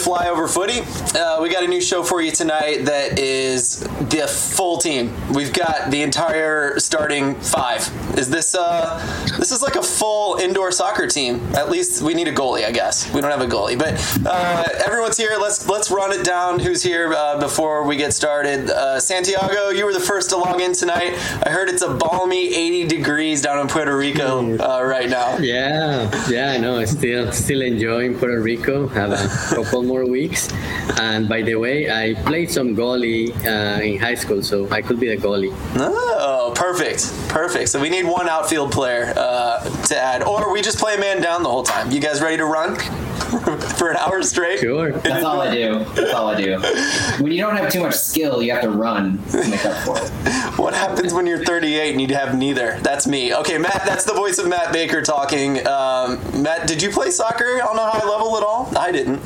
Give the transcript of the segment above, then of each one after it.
Flyover Footy. Uh, we got a new show for you tonight that is the full team. We've got the entire starting five. Is this uh, this is like a full indoor soccer team? At least we need a goalie, I guess. We don't have a goalie, but uh, everyone's here. Let's let's run it down. Who's here uh, before we get started? Uh, Santiago, you were the first to log in tonight. I heard it's a balmy 80 degrees down in Puerto Rico uh, right now. Yeah, yeah, I know. Still, still enjoying Puerto Rico. Have a couple more weeks. And by the way, I played some goalie uh, in high school, so I could be a goalie. Oh, perfect, perfect. So we need one outfield player uh, to add, or we just play a man down the whole time. You guys ready to run for an hour straight? Sure. That's all I do. That's all I do. When you don't have too much skill, you have to run to make up for it. What happens when you're 38 and you have neither? That's me. Okay, Matt. That's the voice of Matt Baker talking. Um, Matt, did you play soccer on a high level at all? I didn't.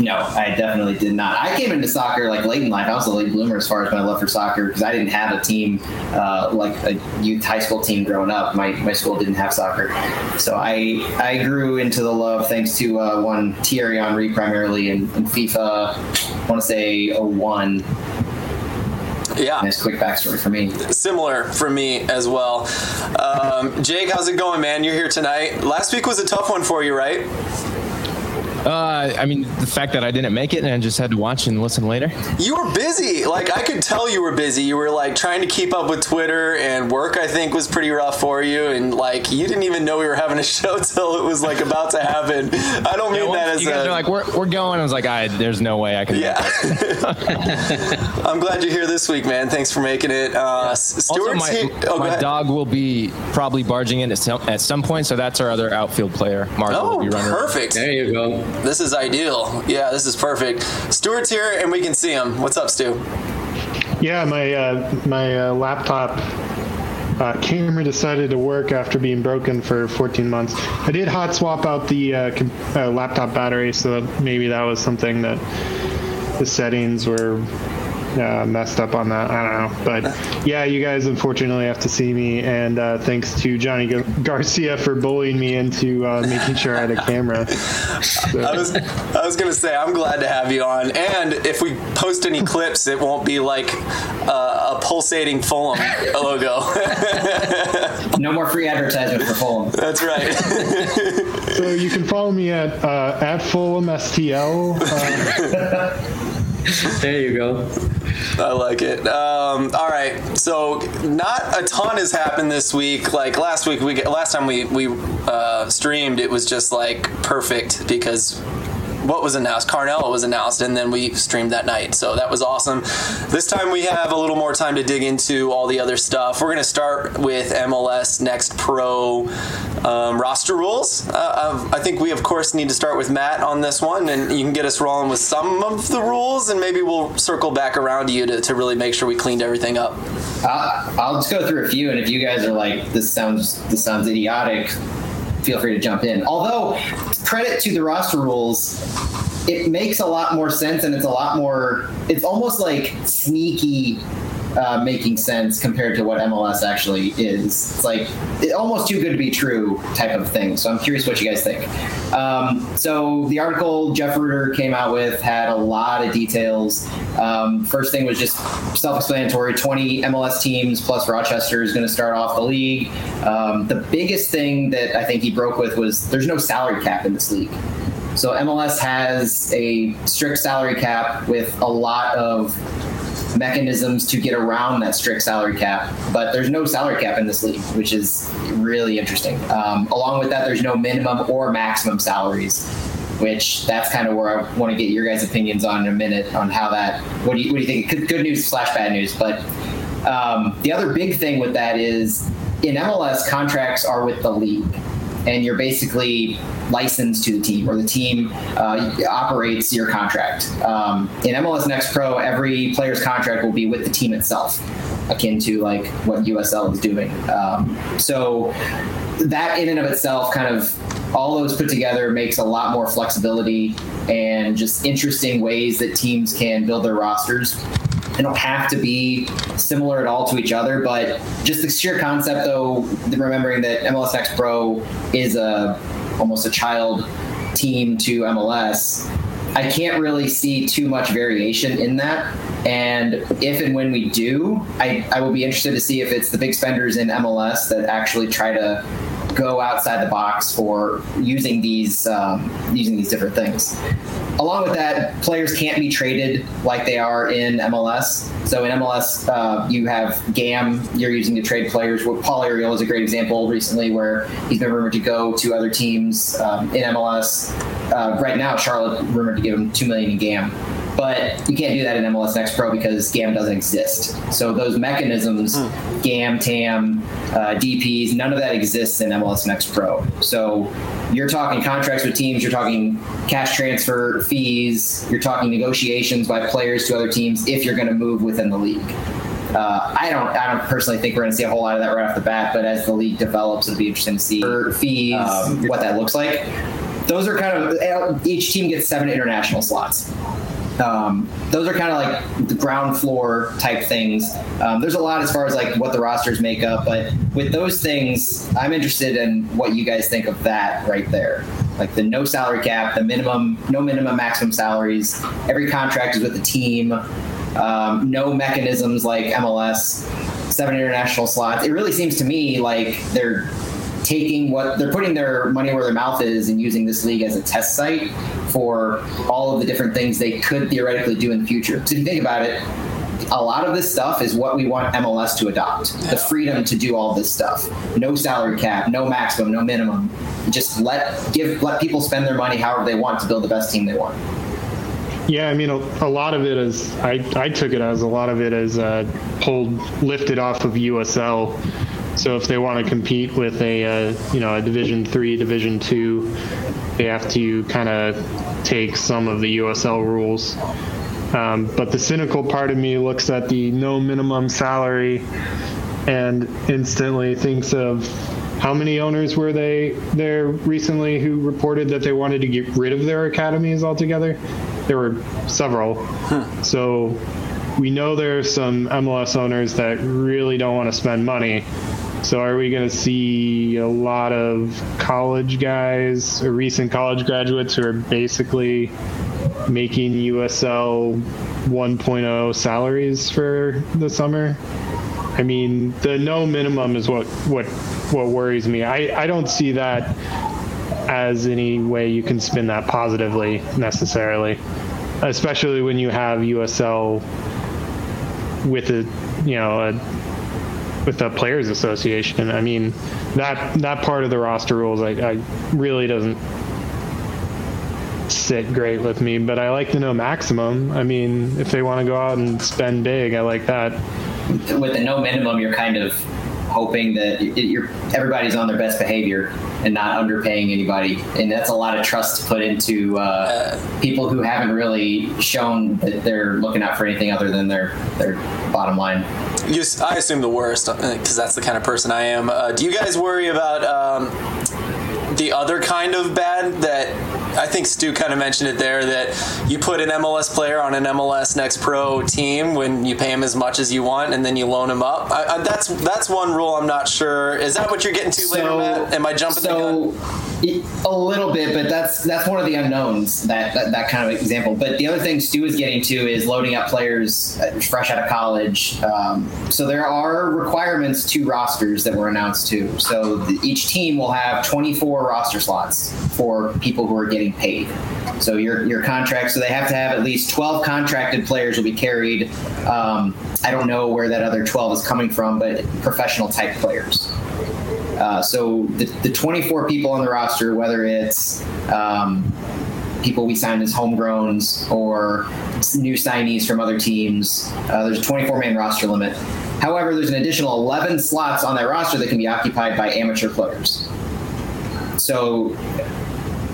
No, I definitely did not. I came into soccer like late in life. I was a late bloomer as far as my love for soccer because I didn't have a team uh, like a youth high school team growing up. My, my school didn't have soccer, so I I grew into the love thanks to uh, one Thierry Henry primarily in, in FIFA. I want to say 01. Yeah. Nice quick backstory for me. Similar for me as well. Um, Jake, how's it going, man? You're here tonight. Last week was a tough one for you, right? Uh, I mean, the fact that I didn't make it and I just had to watch and listen later. You were busy. Like I could tell you were busy. You were like trying to keep up with Twitter and work. I think was pretty rough for you, and like you didn't even know we were having a show till it was like about to happen. I don't mean Yeah, that as you guys a are like, we're, we're going. I was like, I, there's no way I can. yeah. I'm glad you're here this week, man. Thanks for making it. Uh, Also, Stuart's my, here. Oh, go my dog will be probably barging in at some, at some point, so that's our other outfield player. Marco Oh, will be running. perfect. There you go. This is ideal. Yeah, this is perfect. Stuart's here, and we can see him. What's up, Stu? Yeah, my uh, my uh, laptop uh, camera decided to work after being broken for 14 months. I did hot swap out the uh, com- uh, laptop battery, so maybe that was something that the settings were uh, messed up on that. I don't know, but yeah, you guys unfortunately have to see me, and uh, thanks to Johnny Gar- Garcia for bullying me into uh, making sure I had a camera. So- I was I was gonna say I'm glad to have you on, and if we post any clips, it won't be like uh, a pulsating Fulham logo. No more free advertisement for Fulham. That's right. So you can follow me at uh, at Fulham STL. There you go. I like it. Um, all right, so not a ton has happened this week. Like last week, we last time we we uh, streamed, it was just like perfect because what was announced, Carnell was announced, and then we streamed that night. So that was awesome. This time we have a little more time to dig into all the other stuff. We're gonna start with MLS Next Pro um, roster rules. Uh, I think we of course need to start with Matt on this one, and you can get us rolling with some of the rules, and maybe we'll circle back around to you to, to really make sure we cleaned everything up. I'll, I'll just go through a few, and if you guys are like, "This sounds this sounds idiotic," feel free to jump in. Although, credit to the roster rules, it makes a lot more sense, and it's a lot more. It's almost like sneaky. Uh, making sense compared to what MLS actually is. It's like it, almost too good to be true type of thing. So I'm curious what you guys think. Um, so the article Jeff Rueter came out with had a lot of details. Um, first thing was just self-explanatory. 20 MLS teams plus Rochester is going to start off the league. Um, the biggest thing that I think he broke with was there's no salary cap in this league. So MLS has a strict salary cap with a lot of mechanisms to get around that strict salary cap, but there's no salary cap in this league, which is really interesting. Um, along with that, there's no minimum or maximum salaries, which that's kind of where I want to get your guys' opinions on in a minute on how that. What do you what do you think? Good, news slash bad news, but um, the other big thing with that is in MLS contracts are with the league, and you're basically licensed to the team, or the team uh, operates your contract. Um, in MLS Next Pro, every player's contract will be with the team itself, akin to like what USL is doing. Um, so that in and of itself, kind of all those put together, makes a lot more flexibility and just interesting ways that teams can build their rosters. They don't have to be similar at all to each other, but just the sheer concept, though, remembering that MLS Next Pro is a almost a child team to MLS. I can't really see too much variation in that. And if and when we do, I, I will be interested to see if it's the big spenders in MLS that actually try to go outside the box for using these um, using these different things. Along with that, players can't be traded like they are in MLS. So in MLS, uh, you have GAM you're using to trade players. Paul Arriola is a great example recently where he's been rumored to go to other teams um, in MLS. Uh, right now, Charlotte rumored to give him two million in GAM but you can't do that in MLS Next Pro because GAM doesn't exist. So those mechanisms, hmm. GAM, TAM, uh, DPs, none of that exists in MLS Next Pro. So you're talking contracts with teams, you're talking cash transfer fees, you're talking negotiations by players to other teams if you're going to move within the league. Uh, I don't. I don't personally think we're going to see a whole lot of that right off the bat. But as the league develops, it'll be interesting to see fees, um, what that looks like. Those are kind of each team gets seven international slots. Um, those are kind of like the ground floor type things. Um, there's a lot as far as like what the rosters make up, but with those things, I'm interested in what you guys think of that right there. Like the no salary cap, the minimum, no minimum maximum salaries. Every contract is with the team. Um, no mechanisms like MLS, seven international slots. It really seems to me like they're taking what they're putting their money where their mouth is and using this league as a test site for all of the different things they could theoretically do in the future. So if you think about it, a lot of this stuff is what we want MLS to adopt the freedom to do all this stuff. No salary cap, no maximum, no minimum. Just let give let people spend their money however they want to build the best team they want. Yeah, I mean, a, a, lot of it is, I, I took it as a lot of it is uh, pulled, lifted off of USL so if they want to compete with a uh, you know a Division three, Division two, they have to kind of take some of the USL rules. Um, but the cynical part of me looks at the no minimum salary and instantly thinks of how many owners were they there recently who reported that they wanted to get rid of their academies altogether? There were several. Huh. So we know there are some MLS owners that really don't want to spend money so are we going to see a lot of college guys or recent college graduates who are basically making USL 1.0 salaries for the summer? I mean, the no minimum is what what what worries me. I, I don't see that as any way you can spin that positively necessarily, especially when you have USL with a you know a with the players association. I mean, that that part of the roster rules, I, I really doesn't sit great with me. But I like to know maximum. I mean, if they want to go out and spend big, I like that. With the no minimum, you're kind of hoping that you're everybody's on their best behavior and not underpaying anybody, and that's a lot of trust to put into uh, people who haven't really shown that they're looking out for anything other than their their bottom line. You, I assume the worst because uh, that's the kind of person I am. Uh, do you guys worry about um, the other kind of bad that I think Stu kind of mentioned it there that you put an MLS player on an MLS Next Pro team when you pay him as much as you want and then you loan him up. I, I, that's that's one rule I'm not sure. Is that what you're getting to so, later, Matt? Am I jumping so? A little bit, but that's that's one of the unknowns that, that, that kind of example. But the other thing Stu is getting to is loading up players uh, fresh out of college. Um, so there are requirements to rosters that were announced too. So the, each team will have 24 roster slots for people who are getting paid. So your your contract, so they have to have at least 12 contracted players will be carried. Um, I don't know where that other 12 is coming from, but professional type players. Uh, so the, the 24 people on the roster, whether it's um, people we signed as homegrowns or new signees from other teams, uh, there's a 24 man roster limit. However, there's an additional 11 slots on that roster that can be occupied by amateur players. So,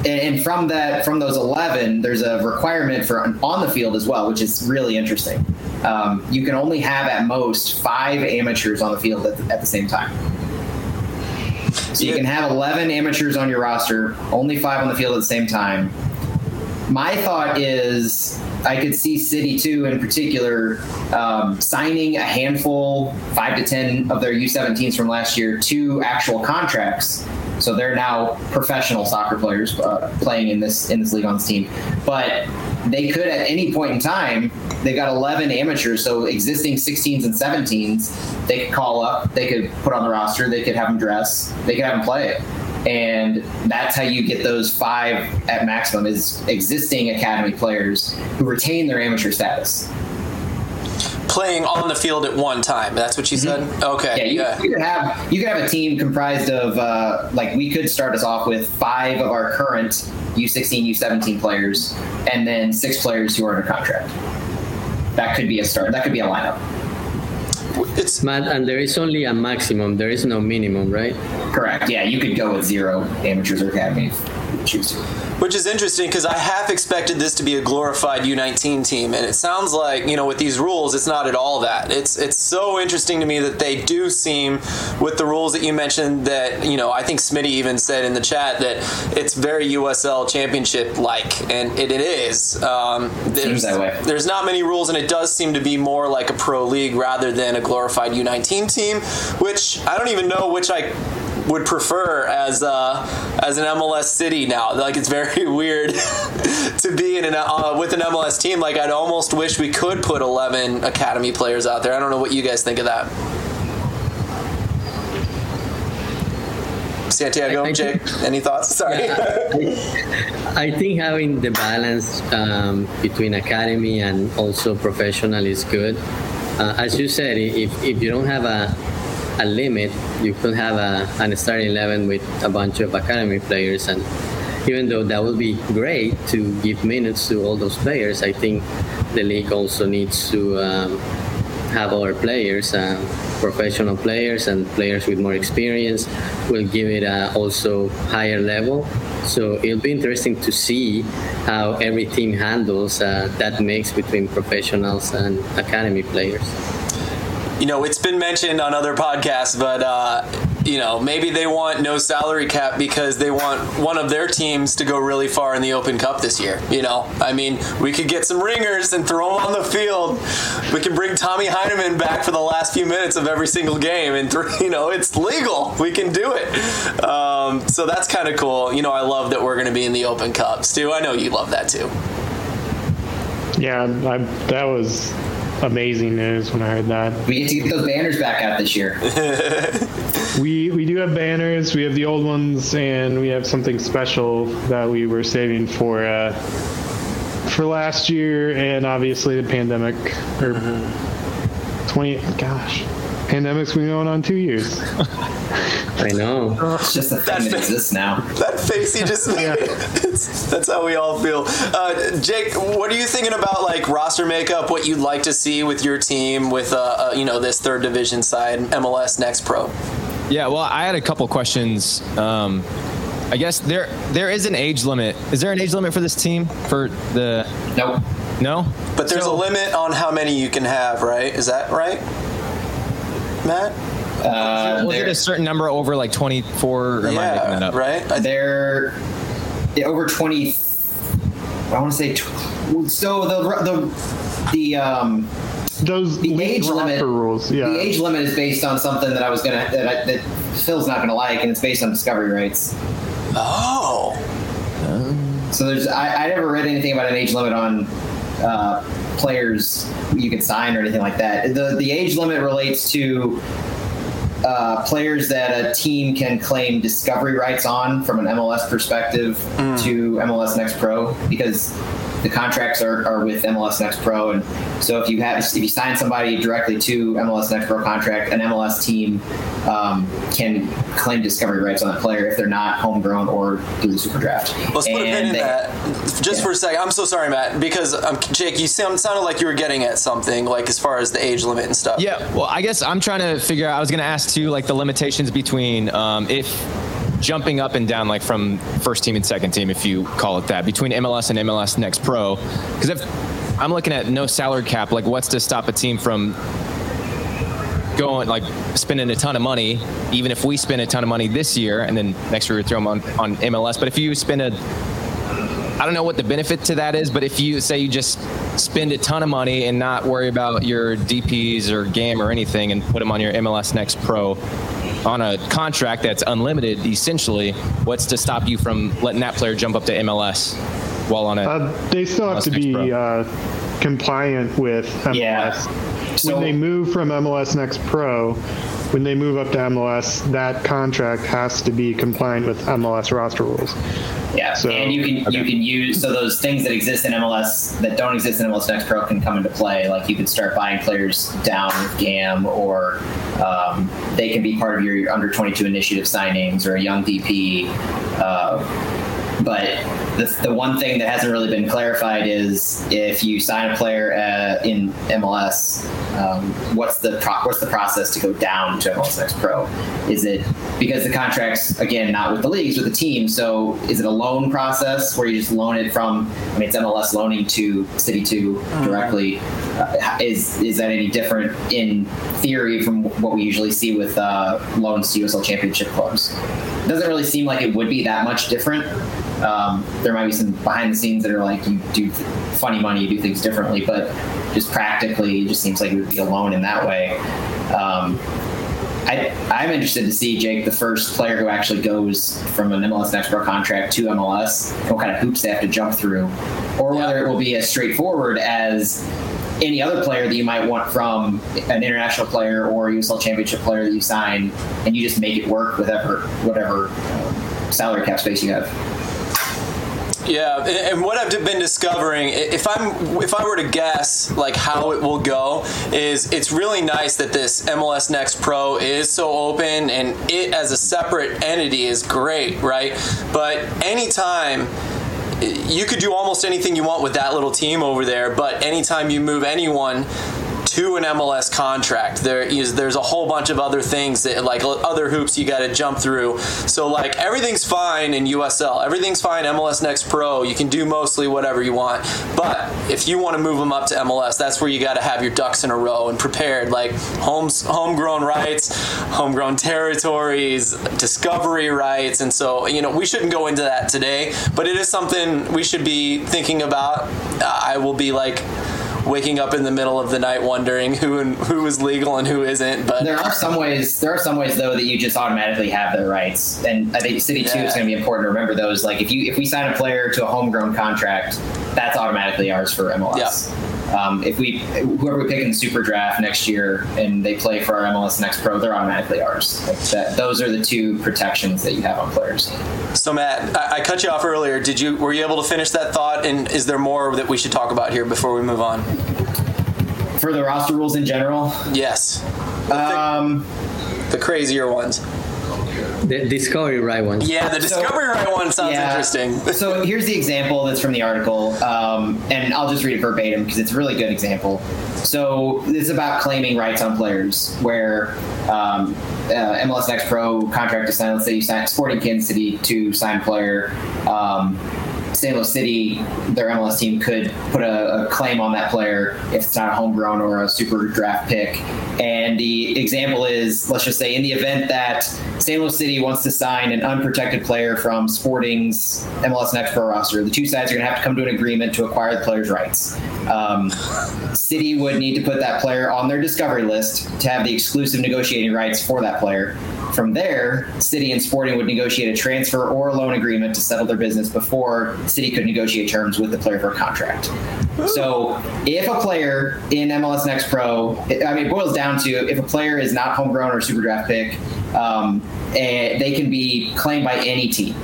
and from that, from those 11, there's a requirement for on the field as well, which is really interesting. Um, you can only have at most five amateurs on the field at the, at the same time. So you can have 11 amateurs on your roster, only five on the field at the same time. My thought is I could see City 2 in particular um, signing a handful, five to 10 of their U17s from last year to actual contracts. So they're now professional soccer players uh, playing in this in this league on this team. But they could at any point in time. They've got 11 amateurs, so existing 16s and 17s, they could call up, they could put on the roster, they could have them dress, they could have them play. And that's how you get those five at maximum is existing academy players who retain their amateur status. Playing on the field at one time. That's what you said. Okay. Yeah, you, you could have you could have a team comprised of uh, like we could start us off with five of our current U16, U17 players, and then six players who are under contract. That could be a start. That could be a lineup. It's Matt, and there is only a maximum. There is no minimum, right? Correct. Yeah, you could go with zero amateurs or academy if you choose to. Which is interesting because I half expected this to be a glorified U19 team, and it sounds like you know with these rules, it's not at all that. It's it's so interesting to me that they do seem, with the rules that you mentioned, that you know I think Smitty even said in the chat that it's very USL Championship like, and it, it is. Um, there's, that way. there's not many rules, and it does seem to be more like a pro league rather than a glorified U19 team, which I don't even know which I would prefer as uh, as an MLS city now. Like it's very weird to be in an uh, with an MLS team. Like I'd almost wish we could put 11 academy players out there. I don't know what you guys think of that. Santiago, I- I Jake, any thoughts? Sorry. I think having the balance um, between academy and also professional is good. Uh, as you said, if, if you don't have a, a limit, you could have a, an starting 11 with a bunch of academy players. And even though that would be great to give minutes to all those players, I think the league also needs to um, have other players, uh, professional players and players with more experience will give it a also higher level. So it'll be interesting to see how every team handles uh, that mix between professionals and academy players. You know, it's been mentioned on other podcasts, but uh, you know, maybe they want no salary cap because they want one of their teams to go really far in the Open Cup this year. You know, I mean, we could get some ringers and throw them on the field. We can bring Tommy Heinemann back for the last few minutes of every single game, and th- you know, it's legal. We can do it. Um, so that's kind of cool. You know, I love that we're going to be in the Open Cup. Stu, I know you love that too. Yeah, I, that was amazing news when I heard that. We get to get those banners back out this year. We we do have banners. We have the old ones, and we have something special that we were saving for uh, for last year, and obviously the pandemic or twenty. Gosh, pandemic's been going on two years. I know. It's just a thing that exists now. That face he just made. It's- that's how we all feel. Uh, Jake, what are you thinking about like roster makeup? What you'd like to see with your team with uh, uh, you know this third division side, MLS Next Pro? Yeah, well, I had a couple questions. Um, I guess there there is an age limit. Is there an age limit for this team for the Nope. no? But there's So- a limit on how many you can have, right? Is that right, Matt? Uh, Was it a certain number over like 24? Or am I that yeah, up? right. I, they're yeah, over 20. I want to say. Tw- so the the the um Those the age limit rules. Yeah. The age limit is based on something that I was gonna that, I, that Phil's not gonna like, and it's based on discovery rights. oh, So there's I, I never read anything about an age limit on uh, players you can sign or anything like that. The the age limit relates to uh, players that a team can claim discovery rights on from an MLS perspective to MLS Next Pro because the contracts are, are with MLS Next Pro and so if you have if you sign somebody directly to MLS Next Pro contract, an MLS team um, can claim discovery rights on the player if they're not homegrown or through the super draft. let's put a pin in they- that just Yeah. for a second. I'm so sorry, Matt, because um, Jake, you sound, sounded like you were getting at something, like as far as the age limit and stuff. Yeah, well, I guess I'm trying to figure out. I was going to ask too, like the limitations between um, if jumping up and down, like from first team and second team, if you call it that, between MLS and MLS Next Pro. Because if I'm looking at no salary cap, like what's to stop a team from going like spending a ton of money, even if we spend a ton of money this year, and then next year we throw them on, on MLS. But if you spend a I don't know what the benefit to that is, but if you say you just spend a ton of money and not worry about your DPs or GAM or anything and put them on your MLS Next Pro on a contract that's unlimited, essentially, what's to stop you from letting that player jump up to MLS? while on it. Uh, they still have MLS to be uh, compliant with MLS. Yeah. So when they move from MLS Next Pro, when they move up to MLS, that contract has to be compliant with MLS roster rules. Yeah, So- and you can you can use so those things that exist in MLS that don't exist in MLS Next Pro can come into play. Like you could start buying players down with GAM, or um, they can be part of your under twenty two initiative signings or a young DP. Uh, but the, the one thing that hasn't really been clarified is if you sign a player uh, in MLS, um, what's the pro- what's the process to go down to MLS Next Pro? Is it because the contracts again not with the leagues with the team? So is it a loan process where you just loan it from? I mean, it's MLS loaning to City Two directly. Uh, is is that any different in theory from what we usually see with uh, loans to USL Championship clubs? It doesn't really seem like it would be that much different. Um, there might be some behind the scenes that are like you do funny money, you do things differently, but just practically, it just seems like it would be alone in that way. Um, I, I'm interested to see Jake, the first player who actually goes from an MLS Next Pro contract to MLS, what kind of hoops they have to jump through, or whether it will be as straightforward as any other player that you might want from an international player or USL Championship player that you sign, and you just make it work with whatever whatever salary cap space you have. Yeah, and what I've been discovering, if I'm if I were to guess like how it will go, is it's really nice that this MLS Next Pro is so open and it as a separate entity is great, right? But anytime you could do almost anything you want with that little team over there, but anytime you move anyone to an MLS contract, there is there's a whole bunch of other things that like other hoops you got to jump through. So like everything's fine in USL, everything's fine MLS Next Pro. You can do mostly whatever you want, but if you want to move them up to MLS, that's where you got to have your ducks in a row and prepared, like homes homegrown rights, homegrown territories, discovery rights, and so you know we shouldn't go into that today, but it is something we should be thinking about. I will be like waking up in the middle of the night wondering who and who is legal and who isn't. But There are some ways. There are some ways though that you just automatically have their rights, and I think City Two is going to be important to remember those. Like if you if we sign a player to a homegrown contract, that's automatically ours for MLS. Um, if we whoever we pick in the Super Draft next year and they play for our MLS Next Pro, they're automatically ours. Like that, those are the two protections that you have on players. so Matt, I, I cut you off earlier. Did you were you able to finish that thought? And is there more that we should talk about here before we move on? For the roster rules in general, Yes, um, the crazier ones. The Discovery right one. Yeah, the So- discovery right one sounds Yeah. interesting. so here's the example that's from the article, um, and I'll just read it verbatim because it's a really good example. So this is about claiming rights on players, where um, uh, MLS Next Pro contract to sign. Let's say you sign Sporting Kansas City to sign player. Um, St. Louis City, their MLS team could put a, a claim on that player if it's not a homegrown or a super draft pick. And the example is, let's just say, in the event that St. Louis City wants to sign an unprotected player from Sporting's MLS Next Pro roster, the two sides are going to have to come to an agreement to acquire the player's rights. Um, City would need to put that player on their discovery list to have the exclusive negotiating rights for that player. From there, City and Sporting would negotiate a transfer or a loan agreement to settle their business before City could negotiate terms with the player for a contract. So, if a player in MLS Next Pro, I mean, it boils down to if a player is not homegrown or super draft pick, um, eh, they can be claimed by any team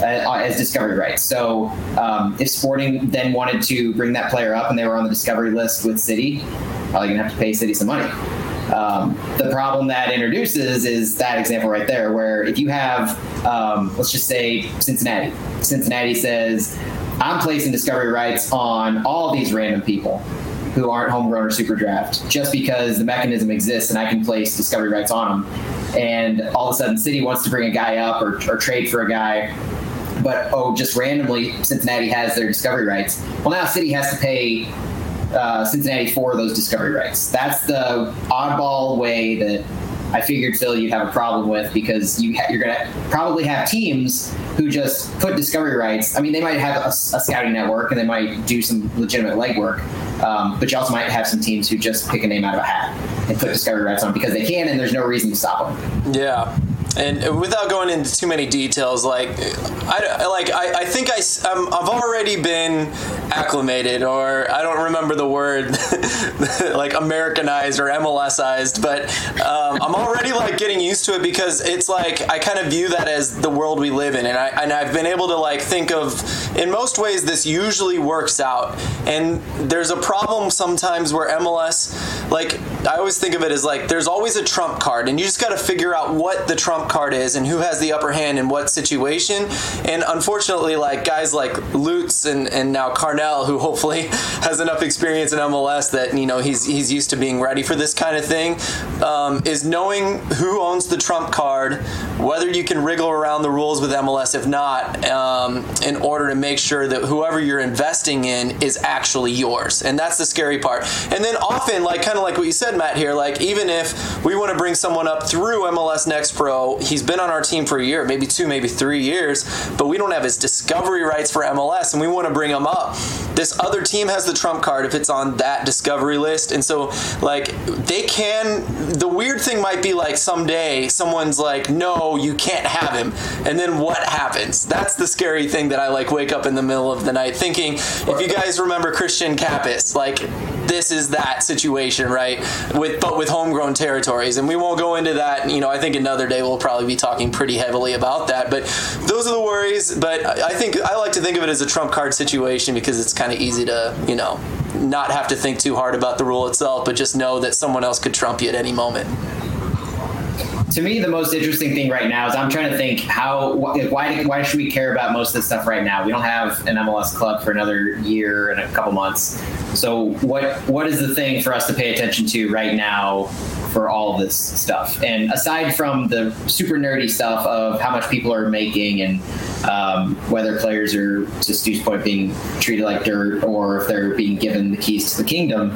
uh, as discovery rights. So um, if Sporting then wanted to bring that player up and they were on the discovery list with City, probably gonna have to pay City some money. Um, the problem that introduces is that example right there, where if you have, um, let's just say Cincinnati, Cincinnati says, I'm placing discovery rights on all these random people who aren't homegrown or super draft just because the mechanism exists and I can place discovery rights on them. And all of a sudden, City wants to bring a guy up or, or trade for a guy but oh, just randomly, Cincinnati has their discovery rights. Well, now City has to pay uh, Cincinnati for those discovery rights. That's the oddball way that I figured Phil you'd have a problem with because you ha- you're gonna probably have teams who just put discovery rights. I mean, they might have a, a scouting network and they might do some legitimate legwork, um, but you also might have some teams who just pick a name out of a hat and put discovery rights on because they can, and there's no reason to stop them. Yeah. And without going into too many details, like I like I, I think I i have already been acclimated, or I don't remember the word, like Americanized or MLSized, but um, I'm already like getting used to it because it's like I kind of view that as the world we live in, and I and I've been able to like think of in most ways this usually works out, and there's a problem sometimes where MLS, like I always think of it as like there's always a trump card, and you just got to figure out what the trump card is and who has the upper hand in what situation. And unfortunately, like guys like Lutz and, and now Carnell, who hopefully has enough experience in MLS that you know he's he's used to being ready for this kind of thing, um, is knowing who owns the trump card, whether you can wriggle around the rules with MLS. If not, um, in order to make sure that whoever you're investing in is actually yours, and that's the scary part. And then often, like kind of like what you said, Matt here, like even if we want to bring someone up through MLS Next Pro he's been on our team for a year, maybe two, maybe three years, but we don't have his discovery rights for MLS, and we want to bring him up. This other team has the trump card if it's on that discovery list, and so like they can. The weird thing might be like someday someone's like, no, you can't have him, and then what happens? That's the scary thing that I like wake up in the middle of the night thinking. If you guys remember Christian Kappas, like this is that situation, right? With but with homegrown territories, and we won't go into that. You know, I think another day we'll probably be talking pretty heavily about that. But those are the worries. But I think I like to think of it as a trump card situation because it's kind of easy to you know not have to think too hard about the rule itself, but just know that someone else could trump you at any moment to me, the most interesting thing right now is I'm trying to think how why why should we care about most of this stuff right now? We don't have an MLS club for another year and a couple months. So what what is the thing for us to pay attention to right now for all this stuff? And aside from the super nerdy stuff of how much people are making and um, whether players are, to Stu's point, being treated like dirt or if they're being given the keys to the kingdom,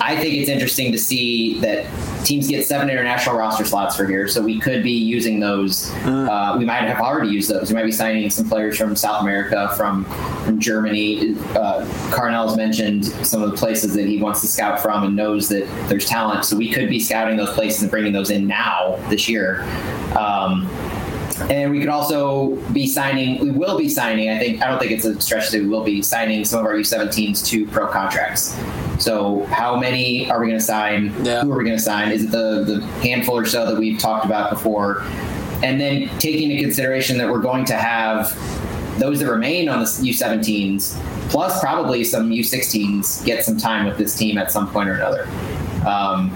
I think it's interesting to see that teams get seven international roster slots for here, so we could be using those. Mm. Uh, we might have already used those. We might be signing some players from South America, from from Germany. Uh, Carnell's mentioned some of the places that he wants to scout from and knows that there's talent, so we could be scouting those places and bringing those in now this year. Um, and we could also be signing. We will be signing. I think. I don't think it's a stretch that we will be signing some of our U17s to pro contracts. So, how many are we going to sign? Yeah. Who are we going to sign? Is it the the handful or so that we've talked about before? And then taking into consideration that we're going to have those that remain on the U17s, plus probably some U16s, get some time with this team at some point or another. Um,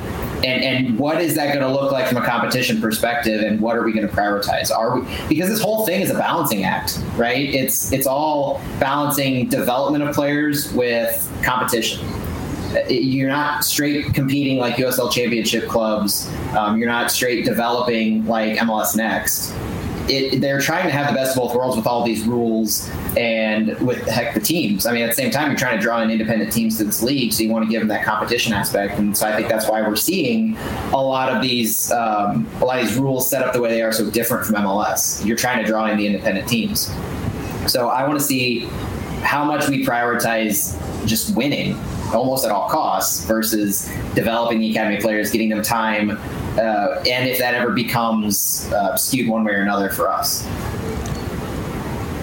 and and what is that going to look like from a competition perspective and what are we going to prioritize are we because this whole thing is a balancing act right it's it's all balancing development of players with competition you're not straight competing like USL Championship clubs. Um, you're not straight developing like MLS Next it, they're trying to have the best of both worlds with all these rules and with heck the teams. I mean, at the same time, you're trying to draw in independent teams to this league, so you want to give them that competition aspect. And so I think that's why we're seeing a lot of these um, a lot of these rules set up the way they are so different from MLS. You're trying to draw in the independent teams. So I want to see how much we prioritize just winning almost at all costs versus developing the academy players, getting them time, uh, and if that ever becomes uh, skewed one way or another for us.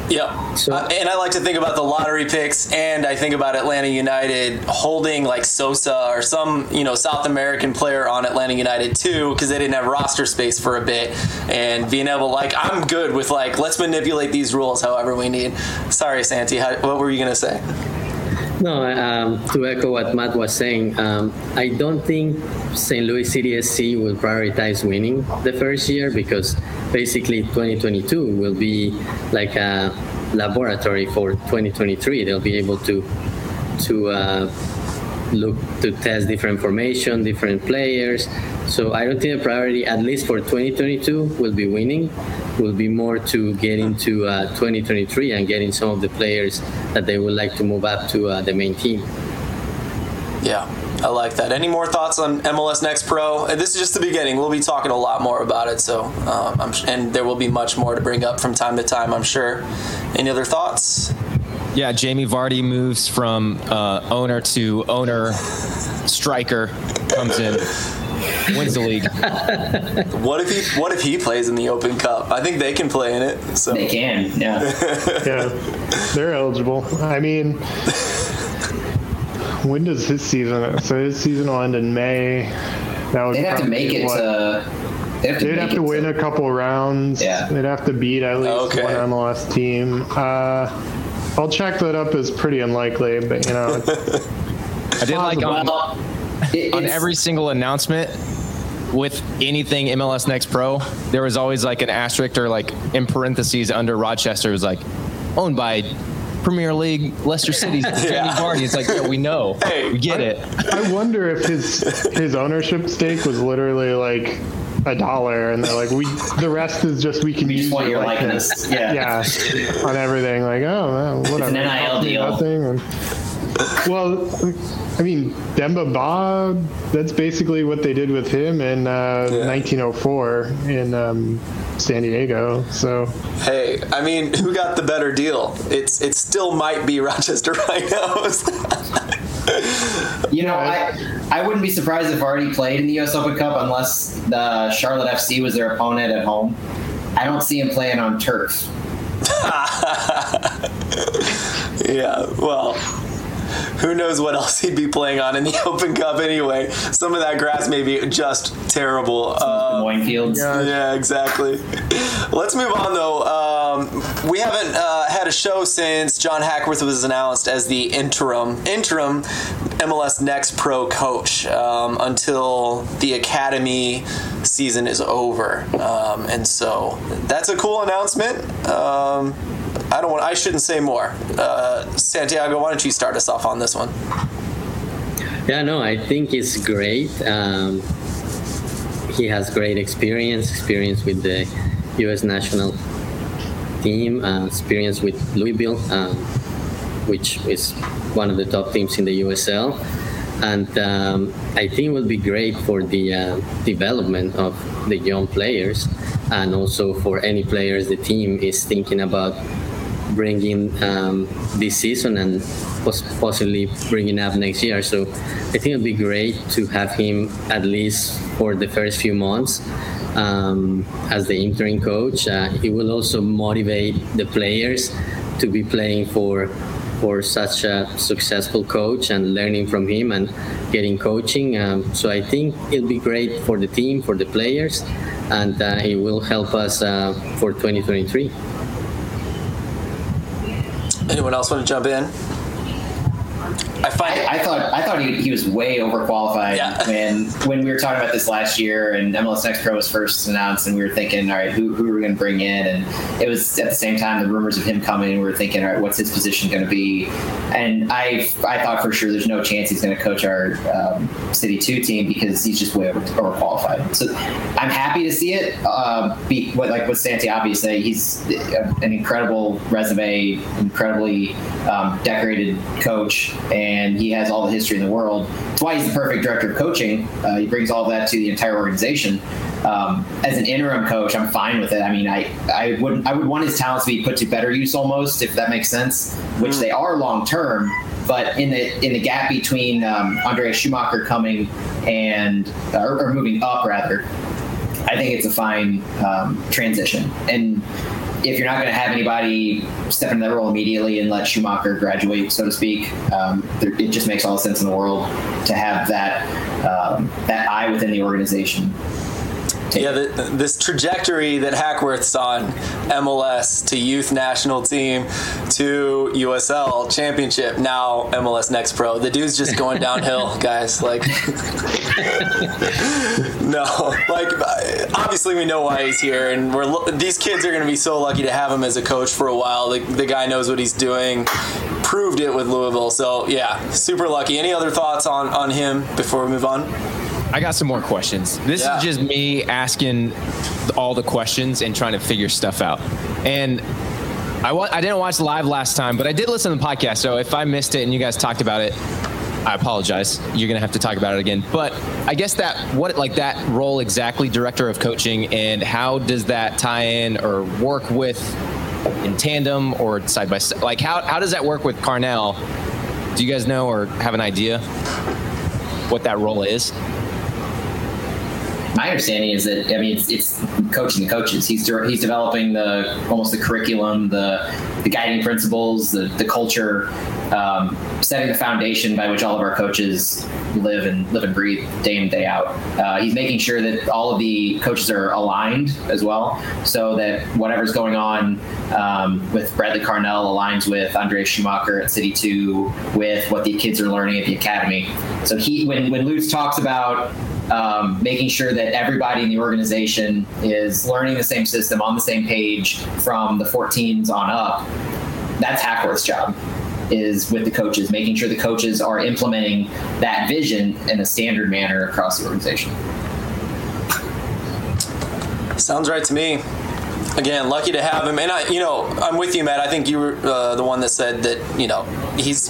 Yeah, so, uh, and I like to think about the lottery picks, and I think about Atlanta United holding like Sosa or some you know South American player on Atlanta United too, because they didn't have roster space for a bit, and being able like I'm good with like let's manipulate these rules however we need. Sorry, Santi, how, what were you gonna say? No, um, to echo what Matt was saying, um, I don't think St. Louis City SC will prioritize winning the first year because basically 2022 will be like a laboratory for 2023. They'll be able to to uh, look to test different formation, different players. So I don't think the priority, at least for 2022, will be winning. Will be more to get into uh, 2023 and getting some of the players that they would like to move up to uh, the main team. Yeah, I like that. Any more thoughts on MLS Next Pro? This is just the beginning. We'll be talking a lot more about it. So, um, and there will be much more to bring up from time to time. I'm sure. Any other thoughts? Yeah, Jamie Vardy moves from uh, owner to owner striker, comes in. wins the league. What if he What if he plays in the Open Cup? I think they can play in it. So They can, yeah. Yeah, they're eligible. I mean, when does his season? So his season will end in May. That would They'd have to make it what- to. They'd have to, They'd have to win a couple rounds. Yeah. They'd have to beat at least Okay. one MLS team. Uh, I'll check that up as pretty unlikely, but you know, I did like on, on every single announcement with anything MLS Next Pro, there was always like an asterisk or like in parentheses under Rochester it was like owned by Premier League Leicester City's Jamie Yeah. Vardy. It's like, yeah, we know, Hey, we get it. I wonder if his his ownership stake was literally like a dollar, and they're like, we the rest is just we can We use it your like likeness. this. Yeah. yeah, on everything. Like, oh, well, whatever. an NIL Cost me deal. Nothing. And, well, I mean, Demba Ba, that's basically what they did with him in uh, Yeah. 1904 in um, San Diego. So, hey, I mean, who got the better deal? It's It still might be Rochester Rhinos. You know, I I wouldn't be surprised if already played in the U.S. Open Cup unless the Charlotte FC was their opponent at home. I don't see him playing on turf. yeah. Well. Who knows what else he'd be playing on in the Open Cup anyway? Some of that grass may be just terrible. Des Uh, Moines Fields. Yeah, exactly. Let's move on though. Um, we haven't uh, had a show since John Hackworth was announced as the interim interim MLS Next Pro coach um, until the academy season is over, um, and so that's a cool announcement. Um, I don't want. I shouldn't say more. Uh, Santiago, why don't you start us off on this one? Yeah, no, I think it's great. Um, he has great experience, experience with the U.S. national team, uh, experience with Louisville, um, which is one of the top teams in the USL. And um, I think it will be great for the uh, development of the young players and also for any players the team is thinking about bringing um, this season and pos- possibly bringing up next year. So I think it'd be great to have him at least for the first few months um, as the interim coach. Uh, it will also motivate the players to be playing for for such a successful coach and learning from him and getting coaching. Um, so I think it'll be great for the team, for the players, and uh, it will help us uh, for 2023. Anyone else want to jump in? I find I, I thought I thought he, he was way overqualified Yeah. when when we were talking about this last year and MLS Next Pro was first announced and we were thinking, all right, who, who are we going to bring in? And it was at the same time the rumors of him coming. and We were thinking, all right, what's his position going to be? And I I thought for sure there's no chance he's going to coach our um, City Two team because he's just way over, overqualified. So I'm happy to see it. Uh, be what like what Santi obviously say, he's an incredible resume, incredibly um, decorated coach, and he has all the history in the world. That's why he's the perfect director of coaching. Uh, he brings all that to the entire organization. Um, as an interim coach, I'm fine with it. I mean, I, I would I would want his talents to be put to better use almost, if that makes sense, which they are long term. But in the in the gap between um, Andre Schumacher coming and or, or moving up rather, I think it's a fine um, transition. And if you're not going to have anybody step into that role immediately and let Schumacher graduate, so to speak, um, it just makes all the sense in the world to have that um, that eye within the organization. Yeah, the, this trajectory that Hackworth's on, MLS to youth national team to USL championship, now MLS Next Pro. The dude's just going downhill, guys. Like, no, like obviously we know why he's here, and we're these kids are going to be so lucky to have him as a coach for a while. The, the guy knows what he's doing, proved it with Louisville. So yeah, super lucky. Any other thoughts on on him before we move on? I got some more questions. This Yeah. is just me asking all the questions and trying to figure stuff out. And I wa- I didn't watch live last time, but I did listen to the podcast. So if I missed it and you guys talked about it, I apologize. You're gonna have to talk about it again. But I guess that what like that role exactly, director of coaching, and how does that tie in or work with in tandem or side by side? Like how how does that work with Carnell? Do you guys know or have an idea what that role is? My understanding is that I mean it's, it's coaching the coaches. He's he's developing the almost the curriculum, the the guiding principles, the the culture, um, setting the foundation by which all of our coaches live and live and breathe day in day out. Uh, he's making sure that all of the coaches are aligned as well, so that whatever's going on um, with Bradley Carnell aligns with Andre Schumacher at City Two, with what the kids are learning at the academy. So he, when when Lutz talks about um, making sure that everybody in the organization is learning the same system on the same page from the 14s on up. That's Hackworth's job is with the coaches, making sure the coaches are implementing that vision in a standard manner across the organization. Sounds right to me. Again, lucky to have him, and I, you know, I'm with you, Matt. I think you were uh, the one that said that, you know, he's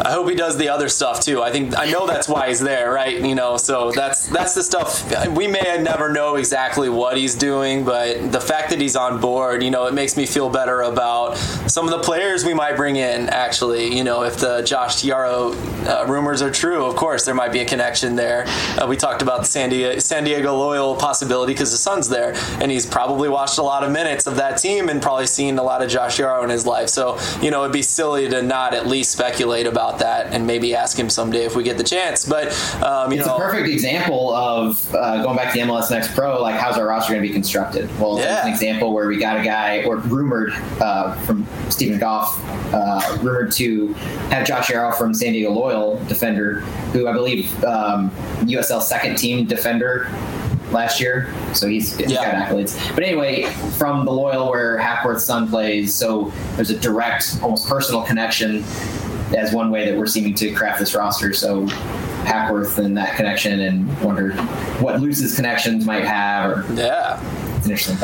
I hope he does the other stuff too. I think I know that's why he's there, right? You know, so that's that's the stuff we may never know exactly what he's doing, but the fact that he's on board, you know, it makes me feel better about some of the players we might bring in. Actually, you know, if the Josh Yaro uh, rumors are true, of course there might be a connection there. Uh, we talked about the San Diego, San Diego Loyal possibility because the son's there, and he's probably watched a lot of minutes of that team and probably seen a lot of Josh Yaro in his life. So you know, it'd be silly to not at least speculate about about that and maybe ask him someday if we get the chance. But um, you it's know, a perfect example of uh, going back to the MLS Next Pro. Like, how's our roster going to be constructed? Well, yeah. an example where we got a guy or rumored uh, from Steven Goff, uh, rumored to have Josh Yaro from San Diego Loyal defender, who I believe um, USL second team defender last year, so he's, he's yeah. got accolades. But anyway, from the Loyal where Hackworth's son plays, so there's a direct, almost personal connection as one way that we're seeming to craft this roster. So Hackworth and that connection, and wonder what Lutz's connections might have. Or yeah.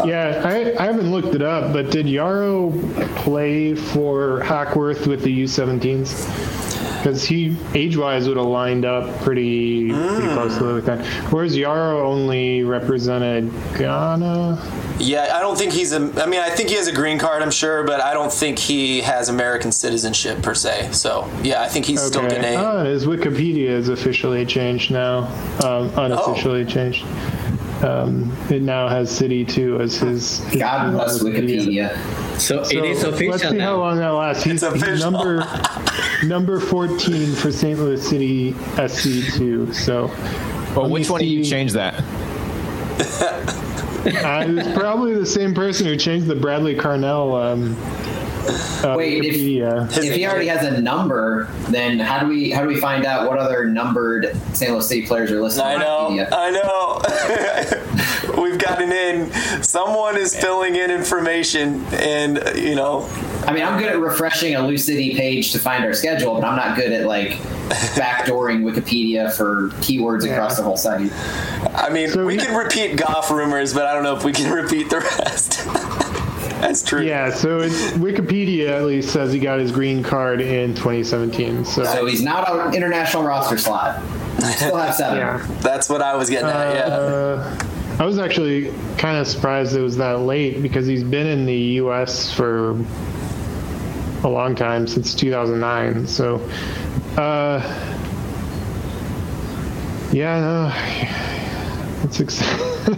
Yeah, I, I haven't looked it up, but did Yaro play for Hackworth with the U17s? Because he age-wise would have lined up pretty, mm. pretty closely with that. Whereas Yaro only represented Ghana. Yeah, I don't think he's a. I mean, I think he has a green card, I'm sure, but I don't think he has American citizenship per se. So yeah, I think he's okay. still Ghanaian. Ah, his Wikipedia is officially changed now, um, unofficially oh. changed. Um, it now has City 2 as his. his God bless Wikipedia. Wikipedia. So, so, it is official. Let's see now. how long that lasts. He's, he's number number 14 for St. Louis City SC2. So. Well, which one do you change that? uh, it was probably the same person who changed the Bradley Carnell um, uh, Wait, if, if, he already has a number, then how do we how do we find out what other numbered San Louis City players are listed? I know, I know. We've gotten in. Someone is filling in information, and you know. I mean, I'm good at refreshing a Lou City page to find our schedule, but I'm not good at like backdooring Wikipedia for keywords yeah. across the whole site. I mean, so we can repeat Goff rumors, but I don't know if we can repeat the rest. That's true. Yeah, so Wikipedia at least says he got his green card in 2017. So, so he's not an international roster slot. Still have seven. yeah. That's what I was getting at. Yeah. Uh, I was actually kind of surprised it was that late because he's been in the U.S. for a long time since 2009. So, uh, yeah, no, it's exciting.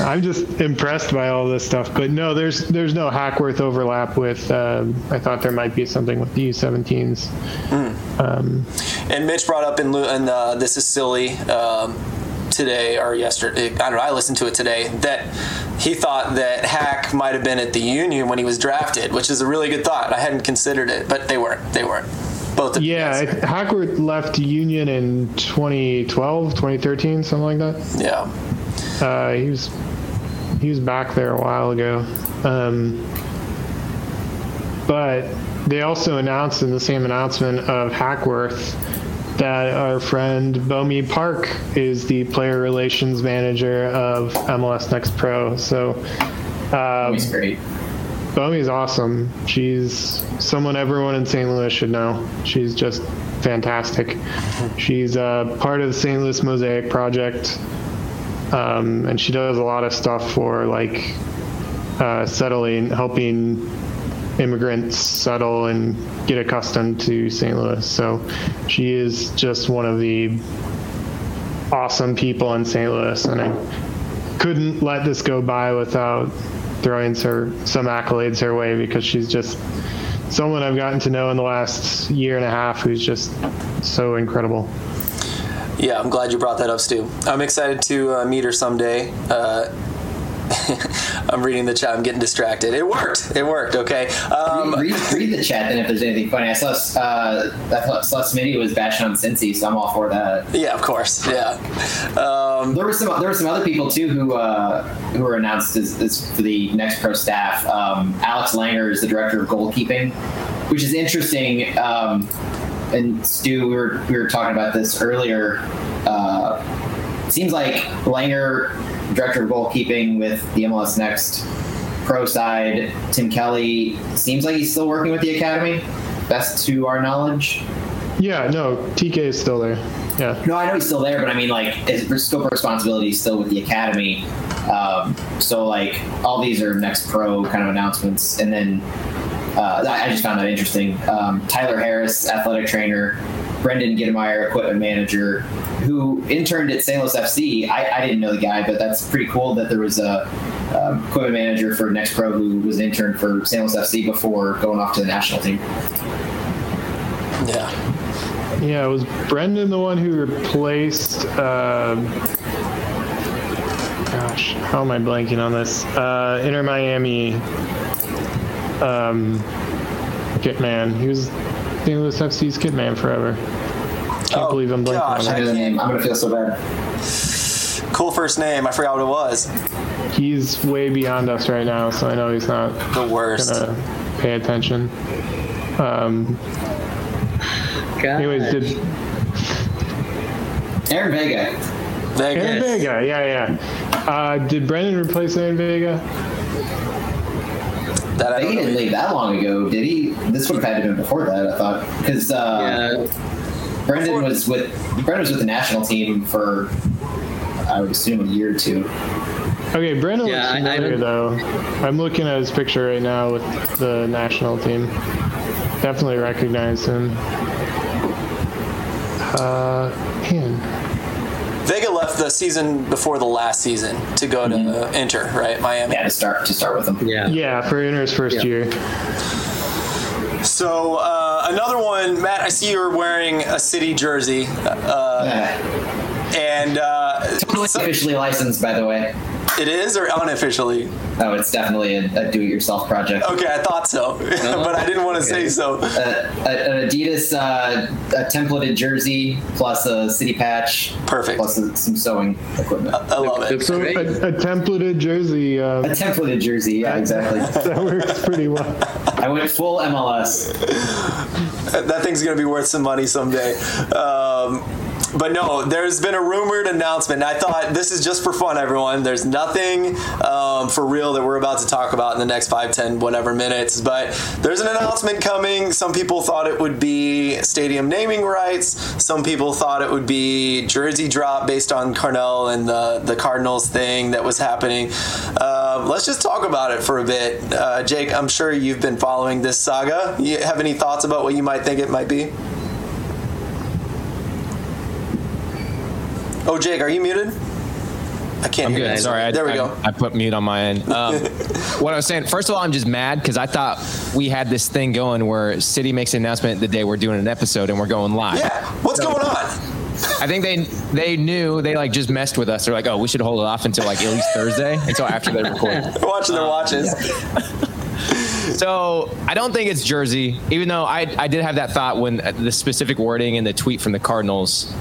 I'm just impressed by all this stuff. But no, there's there's no Hackworth overlap with. Um, I thought there might be something with the U17s. Mm. Um, and Mitch brought up in, in uh, this is silly. Um, today or yesterday, I don't know. I listened to it today that he thought that Hack might have been at the Union when he was drafted, which is a really good thought. I hadn't considered it, but they weren't. They weren't. Both of yeah, Hackworth left Union in 2012, 2013, something like that. Yeah. Uh, he was he was back there a while ago. Um, but they also announced in the same announcement of Hackworth that our friend Bomi Park is the player relations manager of MLS Next Pro. So um, Bomi's great. Bomi's awesome. She's someone everyone in St. Louis should know. She's just fantastic. She's uh, part of the St. Louis Mosaic Project um, and she does a lot of stuff for like uh, settling, helping immigrants settle and get accustomed to St. Louis. So she is just one of the awesome people in St. Louis, and I couldn't let this go by without throwing her some accolades her way because she's just someone I've gotten to know in the last year and a half who's just so incredible. Yeah, I'm glad you brought that up, Stu. I'm excited to uh, meet her someday. Uh, I'm reading the chat. I'm getting distracted. It worked. It worked. Okay. Um, read, read, read, the chat then if there's anything funny. I saw uh, I thought saw Smitty was bashing on Cincy, so I'm all for that. Yeah, of course. Yeah. Um, there were some there were some other people too who uh, who were announced as, as, for the next pro staff. Um, Alex Langer is the director of goalkeeping, which is interesting. Um, and Stu, we were we were talking about this earlier. Uh, seems like Langer director of goalkeeping with the MLS Next pro side. Tim Kelly seems like he's still working with the academy, best to our knowledge. Yeah, no, TK is still there. Yeah. No, I know he's still there, but I mean, like, his scope of responsibility is still with the academy. Um, so, like, all these are next pro kind of announcements. And then uh, I just found that interesting. Um, Tyler Harris, athletic trainer, Brendan Gittemeyer, equipment manager, who interned at St. Louis FC. I, I, didn't know the guy, but that's pretty cool that there was a um, equipment manager for Next Pro who was an intern for St. Louis FC before going off to the national team. Yeah. Yeah, it was Brendan the one who replaced? Uh, gosh, how am I blanking on this? Uh, Inter Miami um, Kitman. He was St. Louis FC's Kitman forever. Can't oh, believe I'm blanking gosh, on his name. I'm gonna feel so bad. Cool first name. I forgot what it was. He's way beyond us right now, so I know he's not the worst. Gonna pay attention. Um, anyways, did Aaron Vega. Vega. Aaron Vega, yeah, yeah. Uh, did Brendan replace Aaron Vega? That Vega didn't leave that long ago, did he? This would have had to been before that, I thought, because uh, yeah. Brendan before. was with Brendan was with the national team for I would assume a year or two. Okay, Brendan yeah, looks familiar I, I though. I'm looking at his picture right now with the national team. Definitely recognize him. Uh, man. Vega left the season before the last season to go to mm-hmm. Inter, right? Miami. Yeah, to start to start with them. Yeah, yeah, for Inter's first yeah. year. So uh, another one, Matt. I see you're wearing a city jersey, uh, yeah. and uh, totally officially licensed, by the way. It is, or unofficially? Oh, it's definitely a, a do-it-yourself project. Okay, I thought so, but I didn't want to okay. say so. Uh, an Adidas uh, a templated jersey plus a city patch. Perfect. Plus a, some sewing equipment. I, I love it. So a, a, templated jersey. Uh, a templated jersey, yeah, exactly. that works pretty well. I went full MLS. that thing's gonna be worth some money someday. Um, but no, there's been a rumored announcement. I thought this is just for fun, everyone. There's nothing um, for real that we're about to talk about in the next five, ten, whatever minutes. But there's an announcement coming. Some people thought it would be stadium naming rights. Some people thought it would be jersey drop based on Carnell and the the Cardinals thing that was happening. Uh, let's just talk about it for a bit. Uh, Jake, I'm sure you've been following this saga. You have any thoughts about what you might think it might be? Oh, Jake, are you muted? I can't I'm hear good. you. Sorry, there I, we go. I, put mute on my end. Um, what I was saying, first of all, I'm just mad because I thought we had this thing going where City makes an announcement the day we're doing an episode and we're going live. Yeah, what's so, going on? I think they they knew they like just messed with us. They're like, oh, we should hold it off until like at least Thursday, until after they record. They're watching their watches. so I don't think it's Jersey, even though I I did have that thought when the specific wording in the tweet from the Cardinals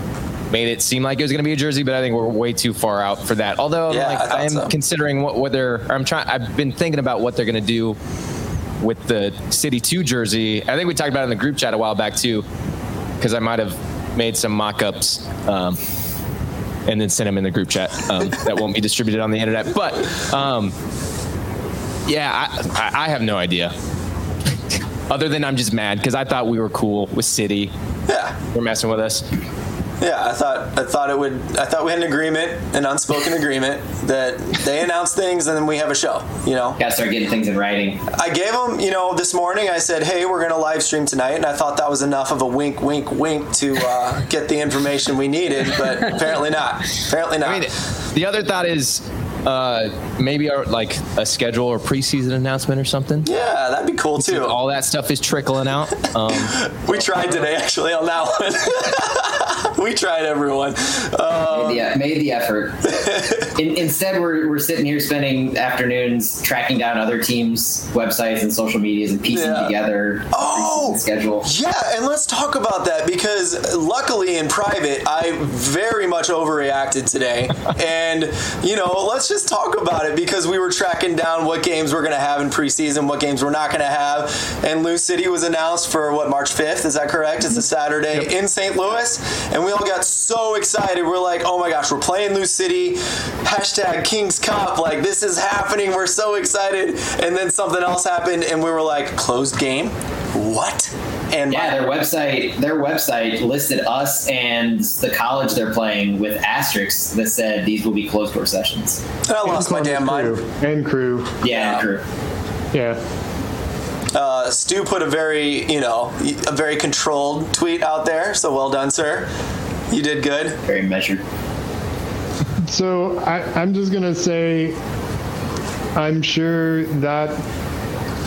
made it seem like it was going to be a jersey, but I think we're way too far out for that. Although yeah, like, I, I, am so. considering what, what they're, I'm trying, I've been thinking about what they're going to do with the City 2 jersey. I think we talked about it in the group chat a while back too, because I might have made some mock ups. Um, and then sent them in the group chat um, that won't be distributed on the internet. But um, yeah, I, I, have no idea. Other than I'm just mad because I thought we were cool with City. Yeah, they're messing with us. Yeah, I thought I thought it would. I thought we had an agreement, an unspoken agreement that they announce things and then we have a show. You know, Got to start getting things in writing. I gave them. You know, this morning I said, "Hey, we're gonna live stream tonight," and I thought that was enough of a wink, wink, wink to uh, get the information we needed, but apparently not. Apparently not. I mean, the other thought is uh, maybe our, like a schedule or preseason announcement or something. yeah, that'd be cool too. All that stuff is trickling out. Um, We tried today actually on that one. we tried everyone. Uh, made, the, made the effort. In, instead, we're, we're sitting here spending afternoons tracking down other teams' websites and social medias and piecing Yeah. together Oh! schedule. Yeah, and let's talk about that because luckily in private, I very much overreacted today. and, you know, let's just talk about it because we were tracking down what games we're going to have in preseason, what games we're not going to have. And Lou City was announced for what, March 5th? Is that correct? It's a Saturday in St. Louis. And we all got so excited. We're like, oh my gosh, we're playing Lou City. Hashtag Kings Cup. Like, this is happening. We're so excited. And then something else happened, and we were like, closed game? What? And Yeah, their website their website listed us and the college they're playing with asterisks that said these will be closed door sessions. I lost my And damn mind. crew. And crew. Yeah, and crew. Yeah. Uh, Stu put a very, you know, a very controlled tweet out there. So well done, sir. You did good. very measured. So I, I'm just gonna say, I'm sure that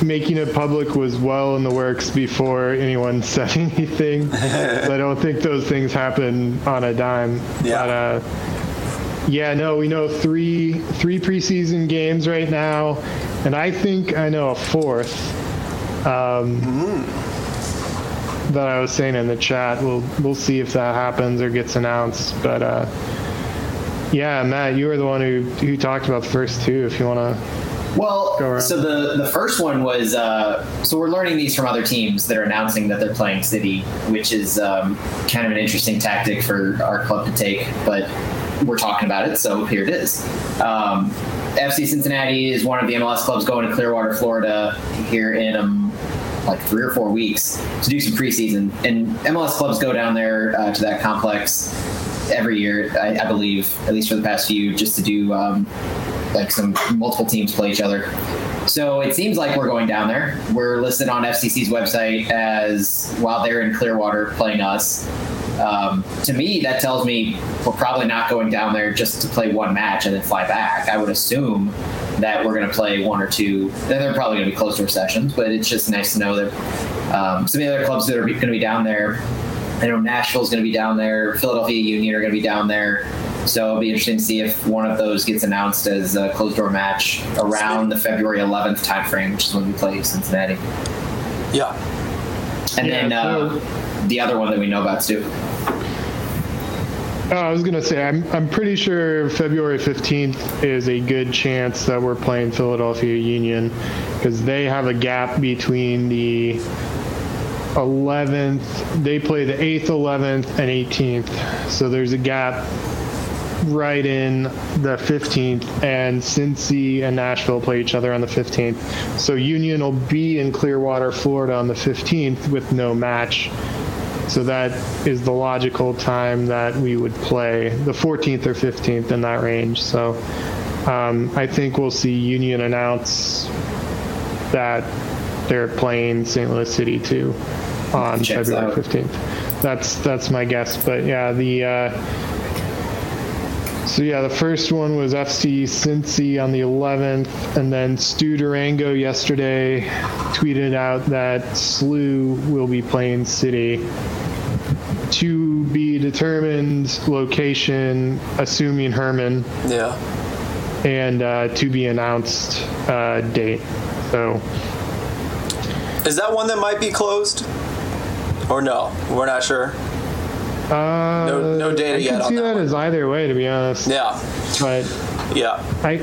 making it public was well in the works before anyone said anything. I don't think those things happen on a dime. Yeah. But, uh, yeah, no, we know three three preseason games right now, and I think I know a fourth. Um, That I was saying in the chat. We'll we'll see if that happens or gets announced. But uh, yeah, Matt, you were the one who who talked about the first two. If you want to, Well, so the the first one was uh, so we're learning these from other teams that are announcing that they're playing City, which is um, kind of an interesting tactic for our club to take, but we're talking about it, so here it is. Um, FC Cincinnati is one of the MLS clubs going to Clearwater, Florida, here in um, like three or four weeks to do some preseason, and MLS clubs go down there uh, to that complex every year, I, I believe, at least for the past few, just to do um, like some multiple teams play each other. So it seems like we're going down there. We're listed on FCC's website as while they're in Clearwater playing us. Um, to me, that tells me we're probably not going down there just to play one match and then fly back. I would assume that we're going to play one or two. Then they're probably going to be close door sessions, but it's just nice to know that um, some of the other clubs that are going to be down there. I know Nashville's going to be down there. Philadelphia Union are going to be down there. So it'll be interesting to see if one of those gets announced as a closed door match around the February 11th timeframe, which is when we play Cincinnati. Yeah. And Yeah, then uh, the other one that we know about too. oh, I was gonna say I'm I'm pretty sure February 15th is a good chance that we're playing Philadelphia Union because they have a gap between the 11th. They play the 8th, 11th, and 18th. So there's a gap right in the 15th, and Cincy and Nashville play each other on the 15th. So Union will be in Clearwater, Florida on the 15th with no match. So that is the logical time that we would play the 14th or 15th in that range. So um, I think we'll see Union announce that they're playing St. Louis City too on Checks February out. 15th. That's that's my guess. But yeah, the uh, so yeah, the first one was FC Cincy on the 11th, and then Stu Durando yesterday tweeted out that SLU will be playing City. To be determined location, assuming Hermann, Yeah. and uh, to be announced uh, date. So Is that one that might be closed? Or no? We're not sure. Uh, No- no data I yet can on see that that, one. as either way, to be honest. Yeah. But Yeah. I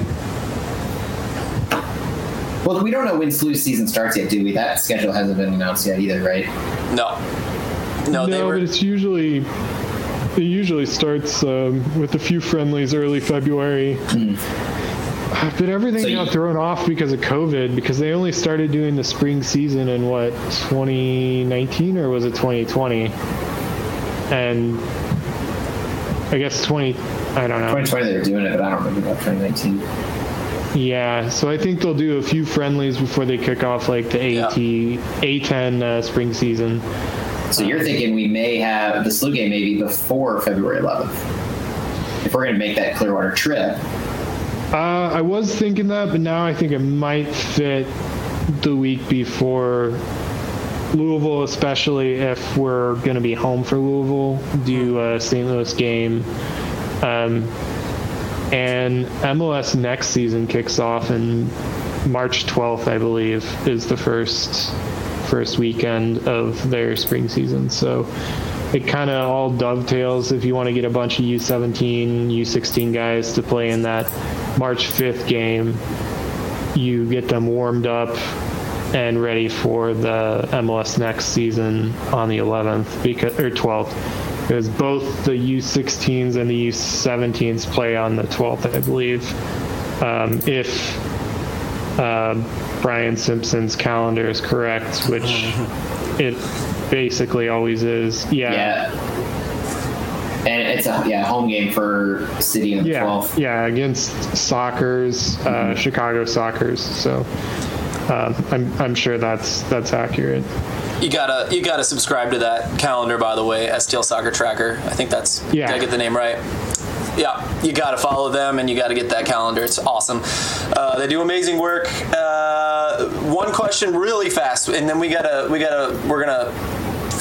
Well, we don't know when SLU season starts yet, do we? That schedule hasn't been announced yet either, right? No. No, they no, were. but it's usually it usually starts um, with a few friendlies early February. But everything So you- got thrown off because of COVID because they only started doing the spring season in what 2019 or was it 2020? And I guess 20. I don't know. 2020 they were doing it, but I don't remember about 2019. Yeah, so I think they'll do a few friendlies before they kick off like the Yeah. A10 uh, spring season. So you're thinking we may have the SLU game maybe before February 11th. If we're going to make that Clearwater trip, Uh, I was thinking that, but now I think it might fit the week before Louisville, especially if we're going to be home for Louisville, do a St. Louis game. Um, and MLS next season kicks off in March 12th, I believe, is the first first weekend of their spring season. So it kind of all dovetails if you want to get a bunch of U17, U16 guys to play in that March 5th game. You get them warmed up and ready for the MLS next season on the 11th because or 12th because both the U16s and the U17s play on the 12th, I believe. Um, if uh, Brian Simpson's calendar is correct, which it basically always is. Yeah. yeah. And it's a yeah home game for City on the Yeah, 12th. yeah, against Sockers, uh, Chicago Sockers. So um, I'm, I'm sure that's that's accurate. You gotta you gotta subscribe to that calendar, by the way, STL Soccer Tracker. I think that's Yeah. Did I get the name right? Yeah, you gotta follow them and you gotta get that calendar. It's awesome. Uh, they do amazing work. Uh, one question, really fast, and then we gotta we gotta we're gonna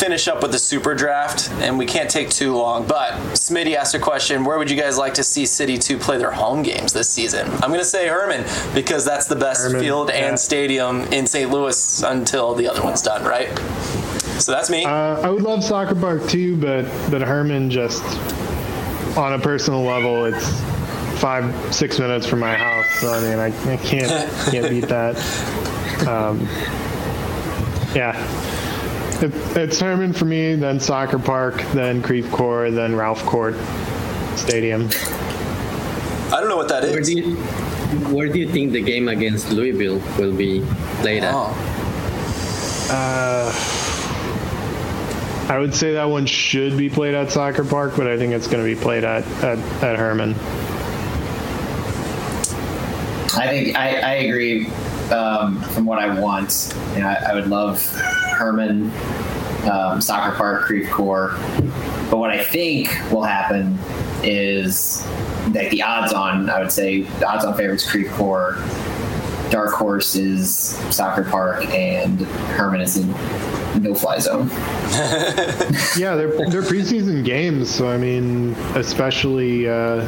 finish up with the super draft, and we can't take too long. But Smitty asked a question: Where would you guys like to see City Two play their home games this season? I'm gonna say Hermann because that's the best Hermann, field yeah. and stadium in St. Louis until the other one's done, right? So that's me. Uh, I would love Soccer Park too, but but Hermann just on a personal level, it's five six minutes from my house. So I mean, I, I can't can't beat that. Um, yeah. It, it's Hermann for me, then Soccer Park, then Creve Coeur, then Ralph Korte Stadium. I don't know what that is. Where is. do you where do you think the game against Louisville will be played at? Oh. I would say that one should be played at Soccer Park, but I think it's going to be played at, at, at Hermann. I think I, I agree. Um, from what I want, you know, I, I would love Hermann, um, Soccer Park, Creve Coeur. But what I think will happen is like the odds on. I would say the odds on favorites Creve Coeur. Dark horse is Soccer Park, and Hermann is in no fly zone. Yeah, they're they're preseason games, so I mean, especially uh,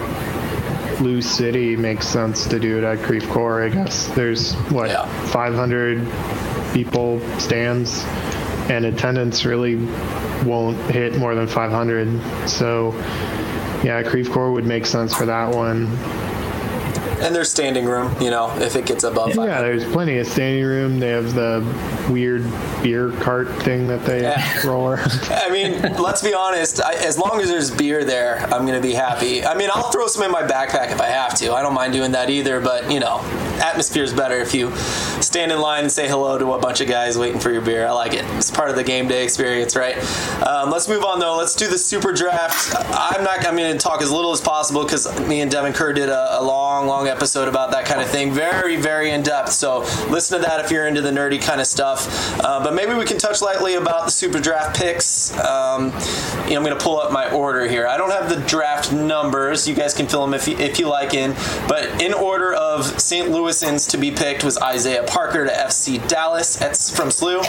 Lou City makes sense to do it at Creve Coeur. I guess there's what Yeah. 500 people stands, and attendance really won't hit more than 500. So, yeah, Creve Coeur would make sense for that one. And there's standing room, you know, if it gets above. Yeah, there's plenty of standing room. They have the weird beer cart thing that they Yeah. roll around. I mean, let's be honest. I, as long as there's beer there, I'm gonna be happy. I mean, I'll throw some in my backpack if I have to. I don't mind doing that either. But you know, atmosphere is better if you stand in line and say hello to a bunch of guys waiting for your beer. I like it. It's part of the game day experience, right? Um, let's move on though. Let's do the super draft. I'm not. I'm gonna talk as little as possible because me and Devin Kerr did a, a long, long episode about that kind of thing. Very, very in depth. So listen to that if you're into the nerdy kind of stuff. Uh, but maybe we can touch lightly about the super draft picks. Um, you know, I'm going to pull up my order here. I don't have the draft numbers. You guys can fill them if you, if you like in. But in order of St. Louisans to be picked was Isaiah Parker to FC Dallas. At, from SLU,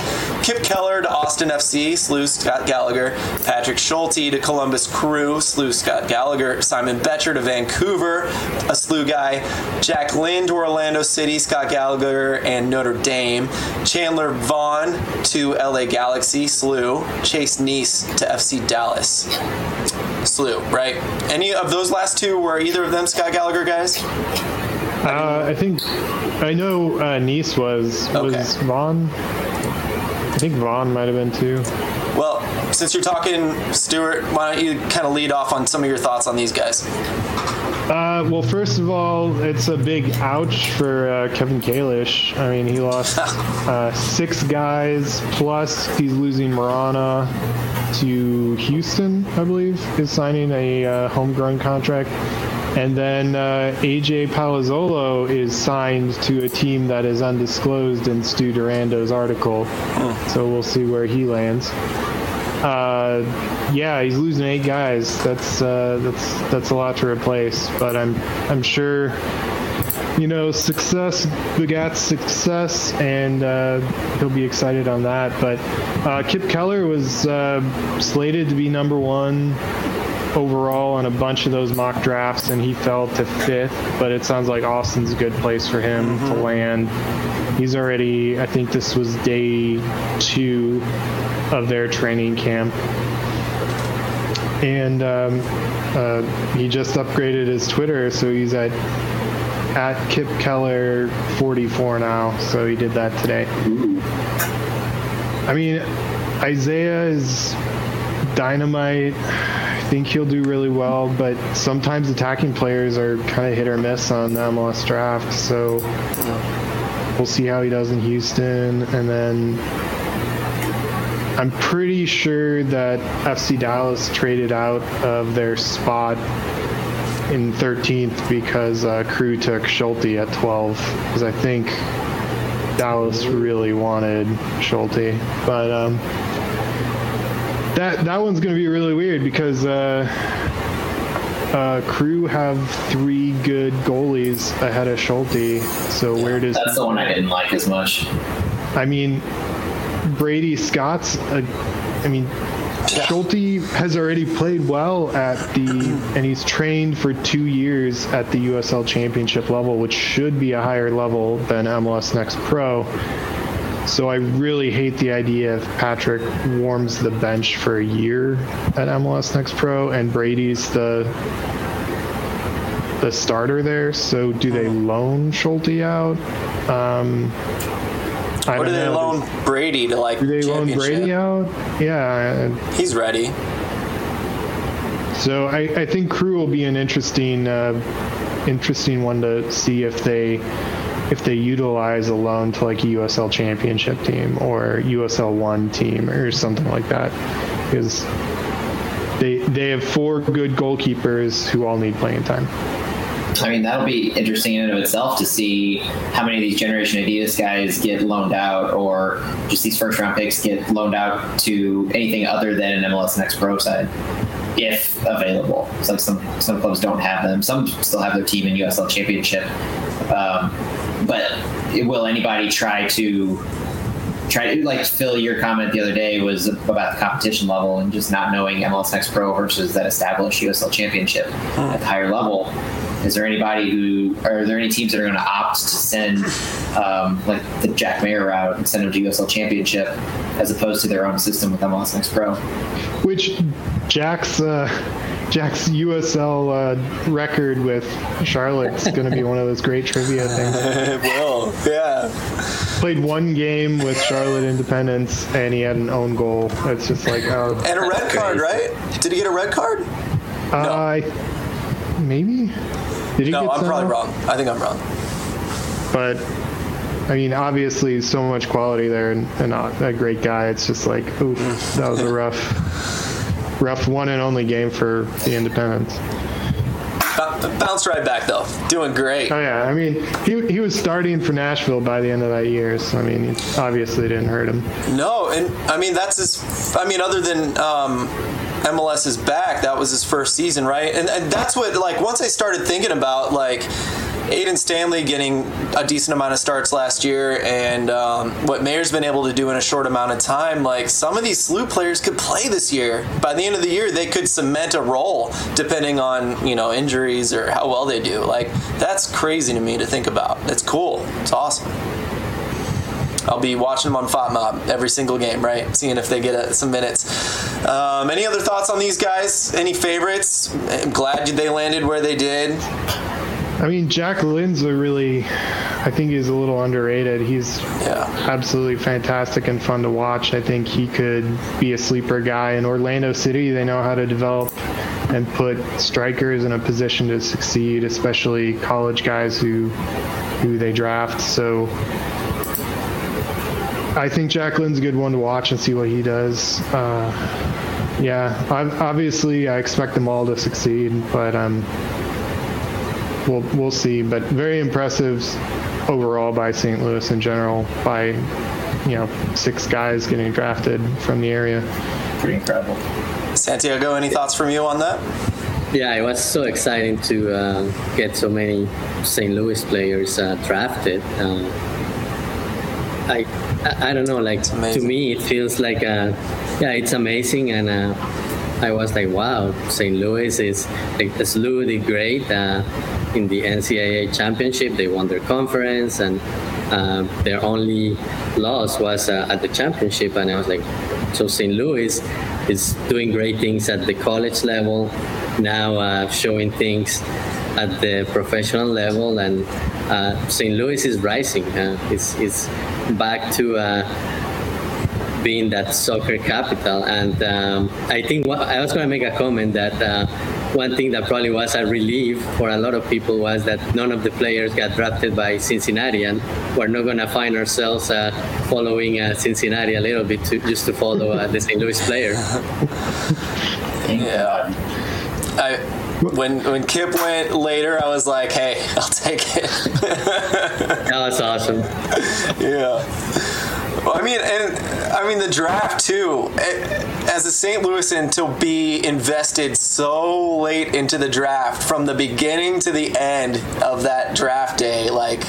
Kipp Keller to Austin FC, SLU Scott Gallagher, Patrick Schulte to Columbus Crew, SLU Scott Gallagher, Simon Becher to Vancouver, a SLU guy, Jack Lynn to Orlando City, Scott Gallagher and Notre Dame, Chandler Vaughn to LA Galaxy, SLU, Chase Nice to FC Dallas. SLU, right? Any of those last two were either of them Scott Gallagher guys? Uh, I think I know uh, Nice was was Okay. Vaughn. I think Vaughn might have been too. Well, since you're talking, Stuart, why don't you kind of lead off on some of your thoughts on these guys? Uh, well, first of all, it's a big ouch for uh, Kevin Kalish. I mean, he lost uh, six guys, plus he's losing Marana to Houston, I believe, is signing a uh, homegrown contract. And then uh, AJ Palazzolo is signed to a team that is undisclosed in Stu Durando's article. So we'll see where he lands. Uh, yeah, he's losing eight guys. That's uh, that's that's a lot to replace. But I'm I'm sure, you know, success begats success, and uh, he'll be excited on that. But uh, Kipp Keller was uh, slated to be number one overall on a bunch of those mock drafts, and he fell to fifth. But it sounds like Austin's a good place for him to land. He's already, I think this was day two of their training camp. And um, uh, he just upgraded his Twitter, so he's at at Kipp Keller 44 now. So he did that today. I mean, Isaiah is dynamite. Think he'll do really well, but sometimes attacking players are kind of hit or miss on the MLS draft. So we'll see how he does in Houston, and then I'm pretty sure that FC Dallas traded out of their spot in 13th because uh, Crew took Schulte at 12 because I think Dallas really wanted Schulte, but um, that that one's going to be really weird because uh, uh, Crew have three good goalies ahead of Schulte. So where does That's the one I didn't like as much. I mean, Brady Scott's. A, I mean, Schulte has already played well at the, and he's trained for two years at the USL Championship level, which should be a higher level than MLS Next Pro. So I really hate the idea if Patrick warms the bench for a year at MLS Next Pro and Brady's the the starter there. So do they loan Schulte out? Um, I Or do they know. loan Brady to like Do they loan? Brady out? Yeah. He's ready. So I, I think Crew will be an interesting, uh, interesting one to see if they, if they utilize a loan to like a USL Championship team or USL One team or something like that, because they they have four good goalkeepers who all need playing time. I mean, that'll be interesting in and of itself to see how many of these Generation Adidas guys get loaned out, or just these first round picks get loaned out to anything other than an MLS Next Pro side, if available. Like some some clubs don't have them. Some still have their team in USL Championship. Um, but will anybody try to try to like Phil? Your comment the other day was about the competition level and just not knowing MLS Next Pro versus that established USL Championship at the higher level. Is there anybody who are there any teams that are going to opt to send um, like the Jack Maher route and send them to USL Championship as opposed to their own system with MLS Next Pro? Which Jack's uh, Jack's USL uh, record with Charlotte's going to be one of those great trivia things. It will. Yeah. Played one game with Charlotte Independence and he had an own goal. It's just like, oh, And a red card, right? Did he get a red card? uh, maybe. Did he No, I'm probably wrong. I think I'm wrong. But I mean, obviously, so much quality there and, and a great guy. It's just like, oof, that was a rough, rough one and only game for the Independence. Bounced right back though. Doing great. Oh yeah, I mean, he he was starting for Nashville by the end of that year, so I mean, it obviously didn't hurt him. No, and I mean that's his. I mean, other than um, MLS is back, that was his first season, right? And, and that's what like once I started thinking about like Aiden Stanley getting a decent amount of starts last year, and um, what Maher's been able to do in a short amount of time. Like some of these SLU players could play this year. By the end of the year, they could cement a role, depending on you know injuries or how well they do. Like that's crazy to me to think about. It's cool. It's awesome. I'll be watching them on FOTMob every single game, right? Seeing if they get uh some minutes. Um, any other thoughts on these guys? Any favorites? I'm glad they landed where they did. I mean, Jack Lynn's a really, I think he's a little underrated. He's Yeah. absolutely fantastic and fun to watch. I think he could be a sleeper guy in Orlando City. They know how to develop and put strikers in a position to succeed, especially college guys who who they draft. So I think Jack Lynn's a good one to watch and see what he does. Uh, yeah, ob- obviously I expect them all to succeed, but um, we'll we'll see. But very impressive overall by St. Louis in general by you know six guys getting drafted from the area. Pretty incredible. Santiago, any thoughts from you on that? Yeah, it was so exciting to uh, get so many St. Louis players uh, drafted. Uh, I, I I don't know, like to me it feels like uh, yeah, it's amazing, and uh, I was like, wow, St. Louis is like SLU did great uh, in the NCAA championship. They won their conference, and uh, their only loss was uh, at the championship. And I was like, so St. Louis is doing great things at the college level, now uh, showing things at the professional level, and uh, St. Louis is rising. Uh, it's, it's back to uh, being that soccer capital. And um, I think what, I was going to make a comment that uh, one thing that probably was a relief for a lot of people was that none of the players got drafted by Cincinnati, and we're not going to find ourselves uh, following uh, Cincinnati a little bit to, just to follow uh, the St. Louis player. Yeah. I when when Kipp went later, I was like, hey, I'll take it. That was awesome. yeah. I mean, and I mean the draft too. As a St. Louisan, to be invested so late into the draft, from the beginning to the end of that draft day, like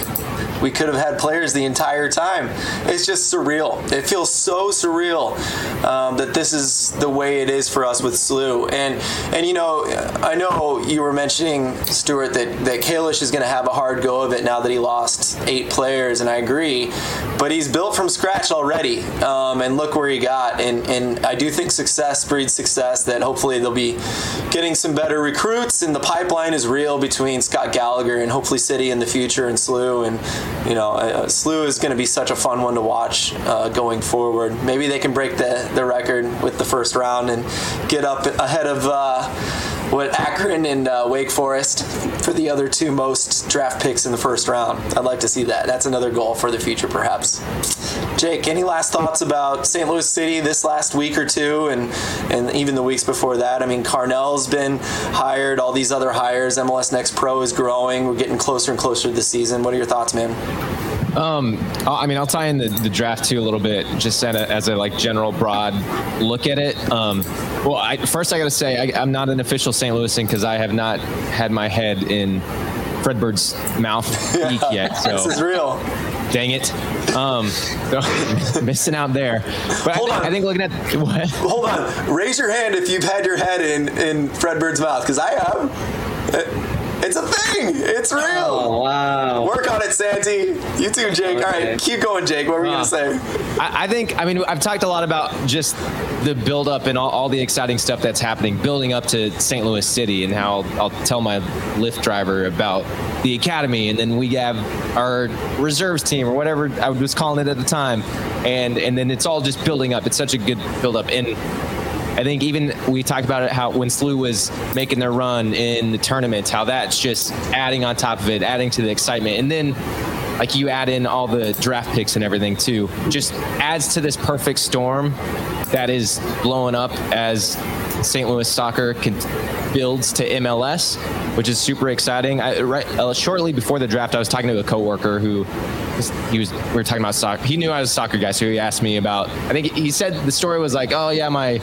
we could have had players the entire time. It's just surreal. It feels so surreal um, that this is the way it is for us with SLU. And and you know, I know you were mentioning Stuart that that Kalish is going to have a hard go of it now that he lost eight players, and I agree. But he's built from scratch already, um, and look where he got. And and I do think success breeds success. That hopefully they'll be getting some better recruits, and the pipeline is real between Scott Gallagher and hopefully City in the future and SLU. And you know, uh, SLU is going to be such a fun one to watch uh, going forward. Maybe they can break the the record with the first round and get up ahead of. Uh, what Akron and uh, Wake Forest for the other two most draft picks in the first round. I'd like to see that. That's another goal for the future, perhaps. Jake, any last thoughts about St. Louis City this last week or two, and and even the weeks before that? I mean, Carnell's been hired. All these other hires. MLS Next Pro is growing. We're getting closer and closer to the season. What are your thoughts, man? Um, I'll- mean, I'll tie in the, the draft too a little bit, just at a, as a like general broad look at it. Um, well, I, first I got to say I, I'm not an official St. Louisan because I have not had my head in Fred Bird's mouth geek yet. So This is real. dang it, um, so, missing out there. But Hold I, on. think, I think looking at what. Hold on. Raise your hand if you've had your head in in Fred Bird's mouth, because I have. It- it's a thing. It's oh, real. Oh, wow. Work on it, Santi. You too, Jake. All Okay. right, keep going, Jake. What were you Wow. gonna say? I, I think, I mean, I've talked a lot about just the build up and all, all the exciting stuff that's happening, building up to St. Louis City, and how I'll tell my Lyft driver about the academy, and then we have our reserves team or whatever I was calling it at the time, and and then it's all just building up. It's such a good build up, and I think even we talked about it how when SLU was making their run in the tournament, how that's just adding on top of it, adding to the excitement, and then like you add in all the draft picks and everything too, just adds to this perfect storm that is blowing up as St. Louis soccer can, builds to MLS, which is super exciting. I, right uh, shortly before the draft, I was talking to a coworker who he was we were talking about soccer. He knew I was a soccer guy, so he asked me about. I think he said the story was like, oh yeah, my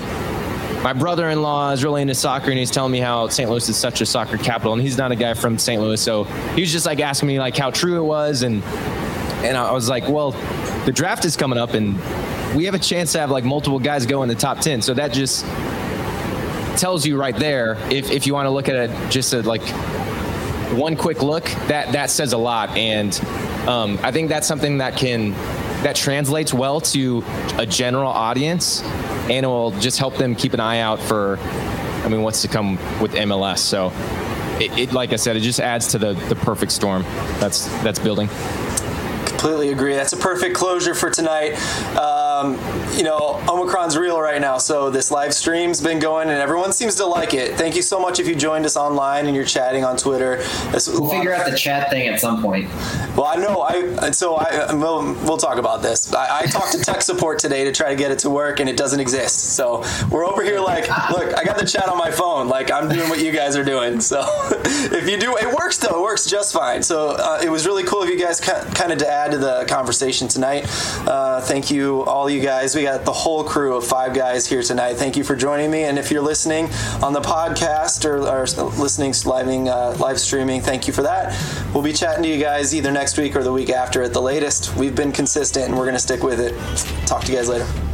my brother-in-law is really into soccer and he's telling me how St. Louis is such a soccer capital and he's not a guy from St. Louis so he was just like asking me like how true it was and and I was like well the draft is coming up and we have a chance to have like multiple guys go in the top 10 so that just tells you right there if, if you want to look at it just a, like one quick look that that says a lot and um, i think that's something that can that translates well to a general audience and it will just help them keep an eye out for i mean what's to come with mls so it, it, like I said, it just adds to the the perfect storm that's that's building. Completely agree. That's a perfect closure for tonight. Uh, Um, you know, Omicron's real right now, so this live stream's been going, and everyone seems to like it. Thank you so much if you joined us online and you're chatting on Twitter. This we'll figure out the chat thing at some point. Well, I know. I so I we'll, we'll talk about this. I, I talked to tech support today to try to get it to work, and it doesn't exist. So we're over here like, look, I got the chat on my phone. Like I'm doing what you guys are doing. So if you do, it works though. It works just fine. So uh, it was really cool of you guys kind of to add to the conversation tonight. Uh, thank you, all you guys. We got the whole crew of five guys here tonight. Thank you for joining me. And if you're listening on the podcast or, or listening live, uh, live streaming, thank you for that. We'll be chatting to you guys either next week or the week after at the latest. We've been consistent and we're going to stick with it. Talk to you guys later.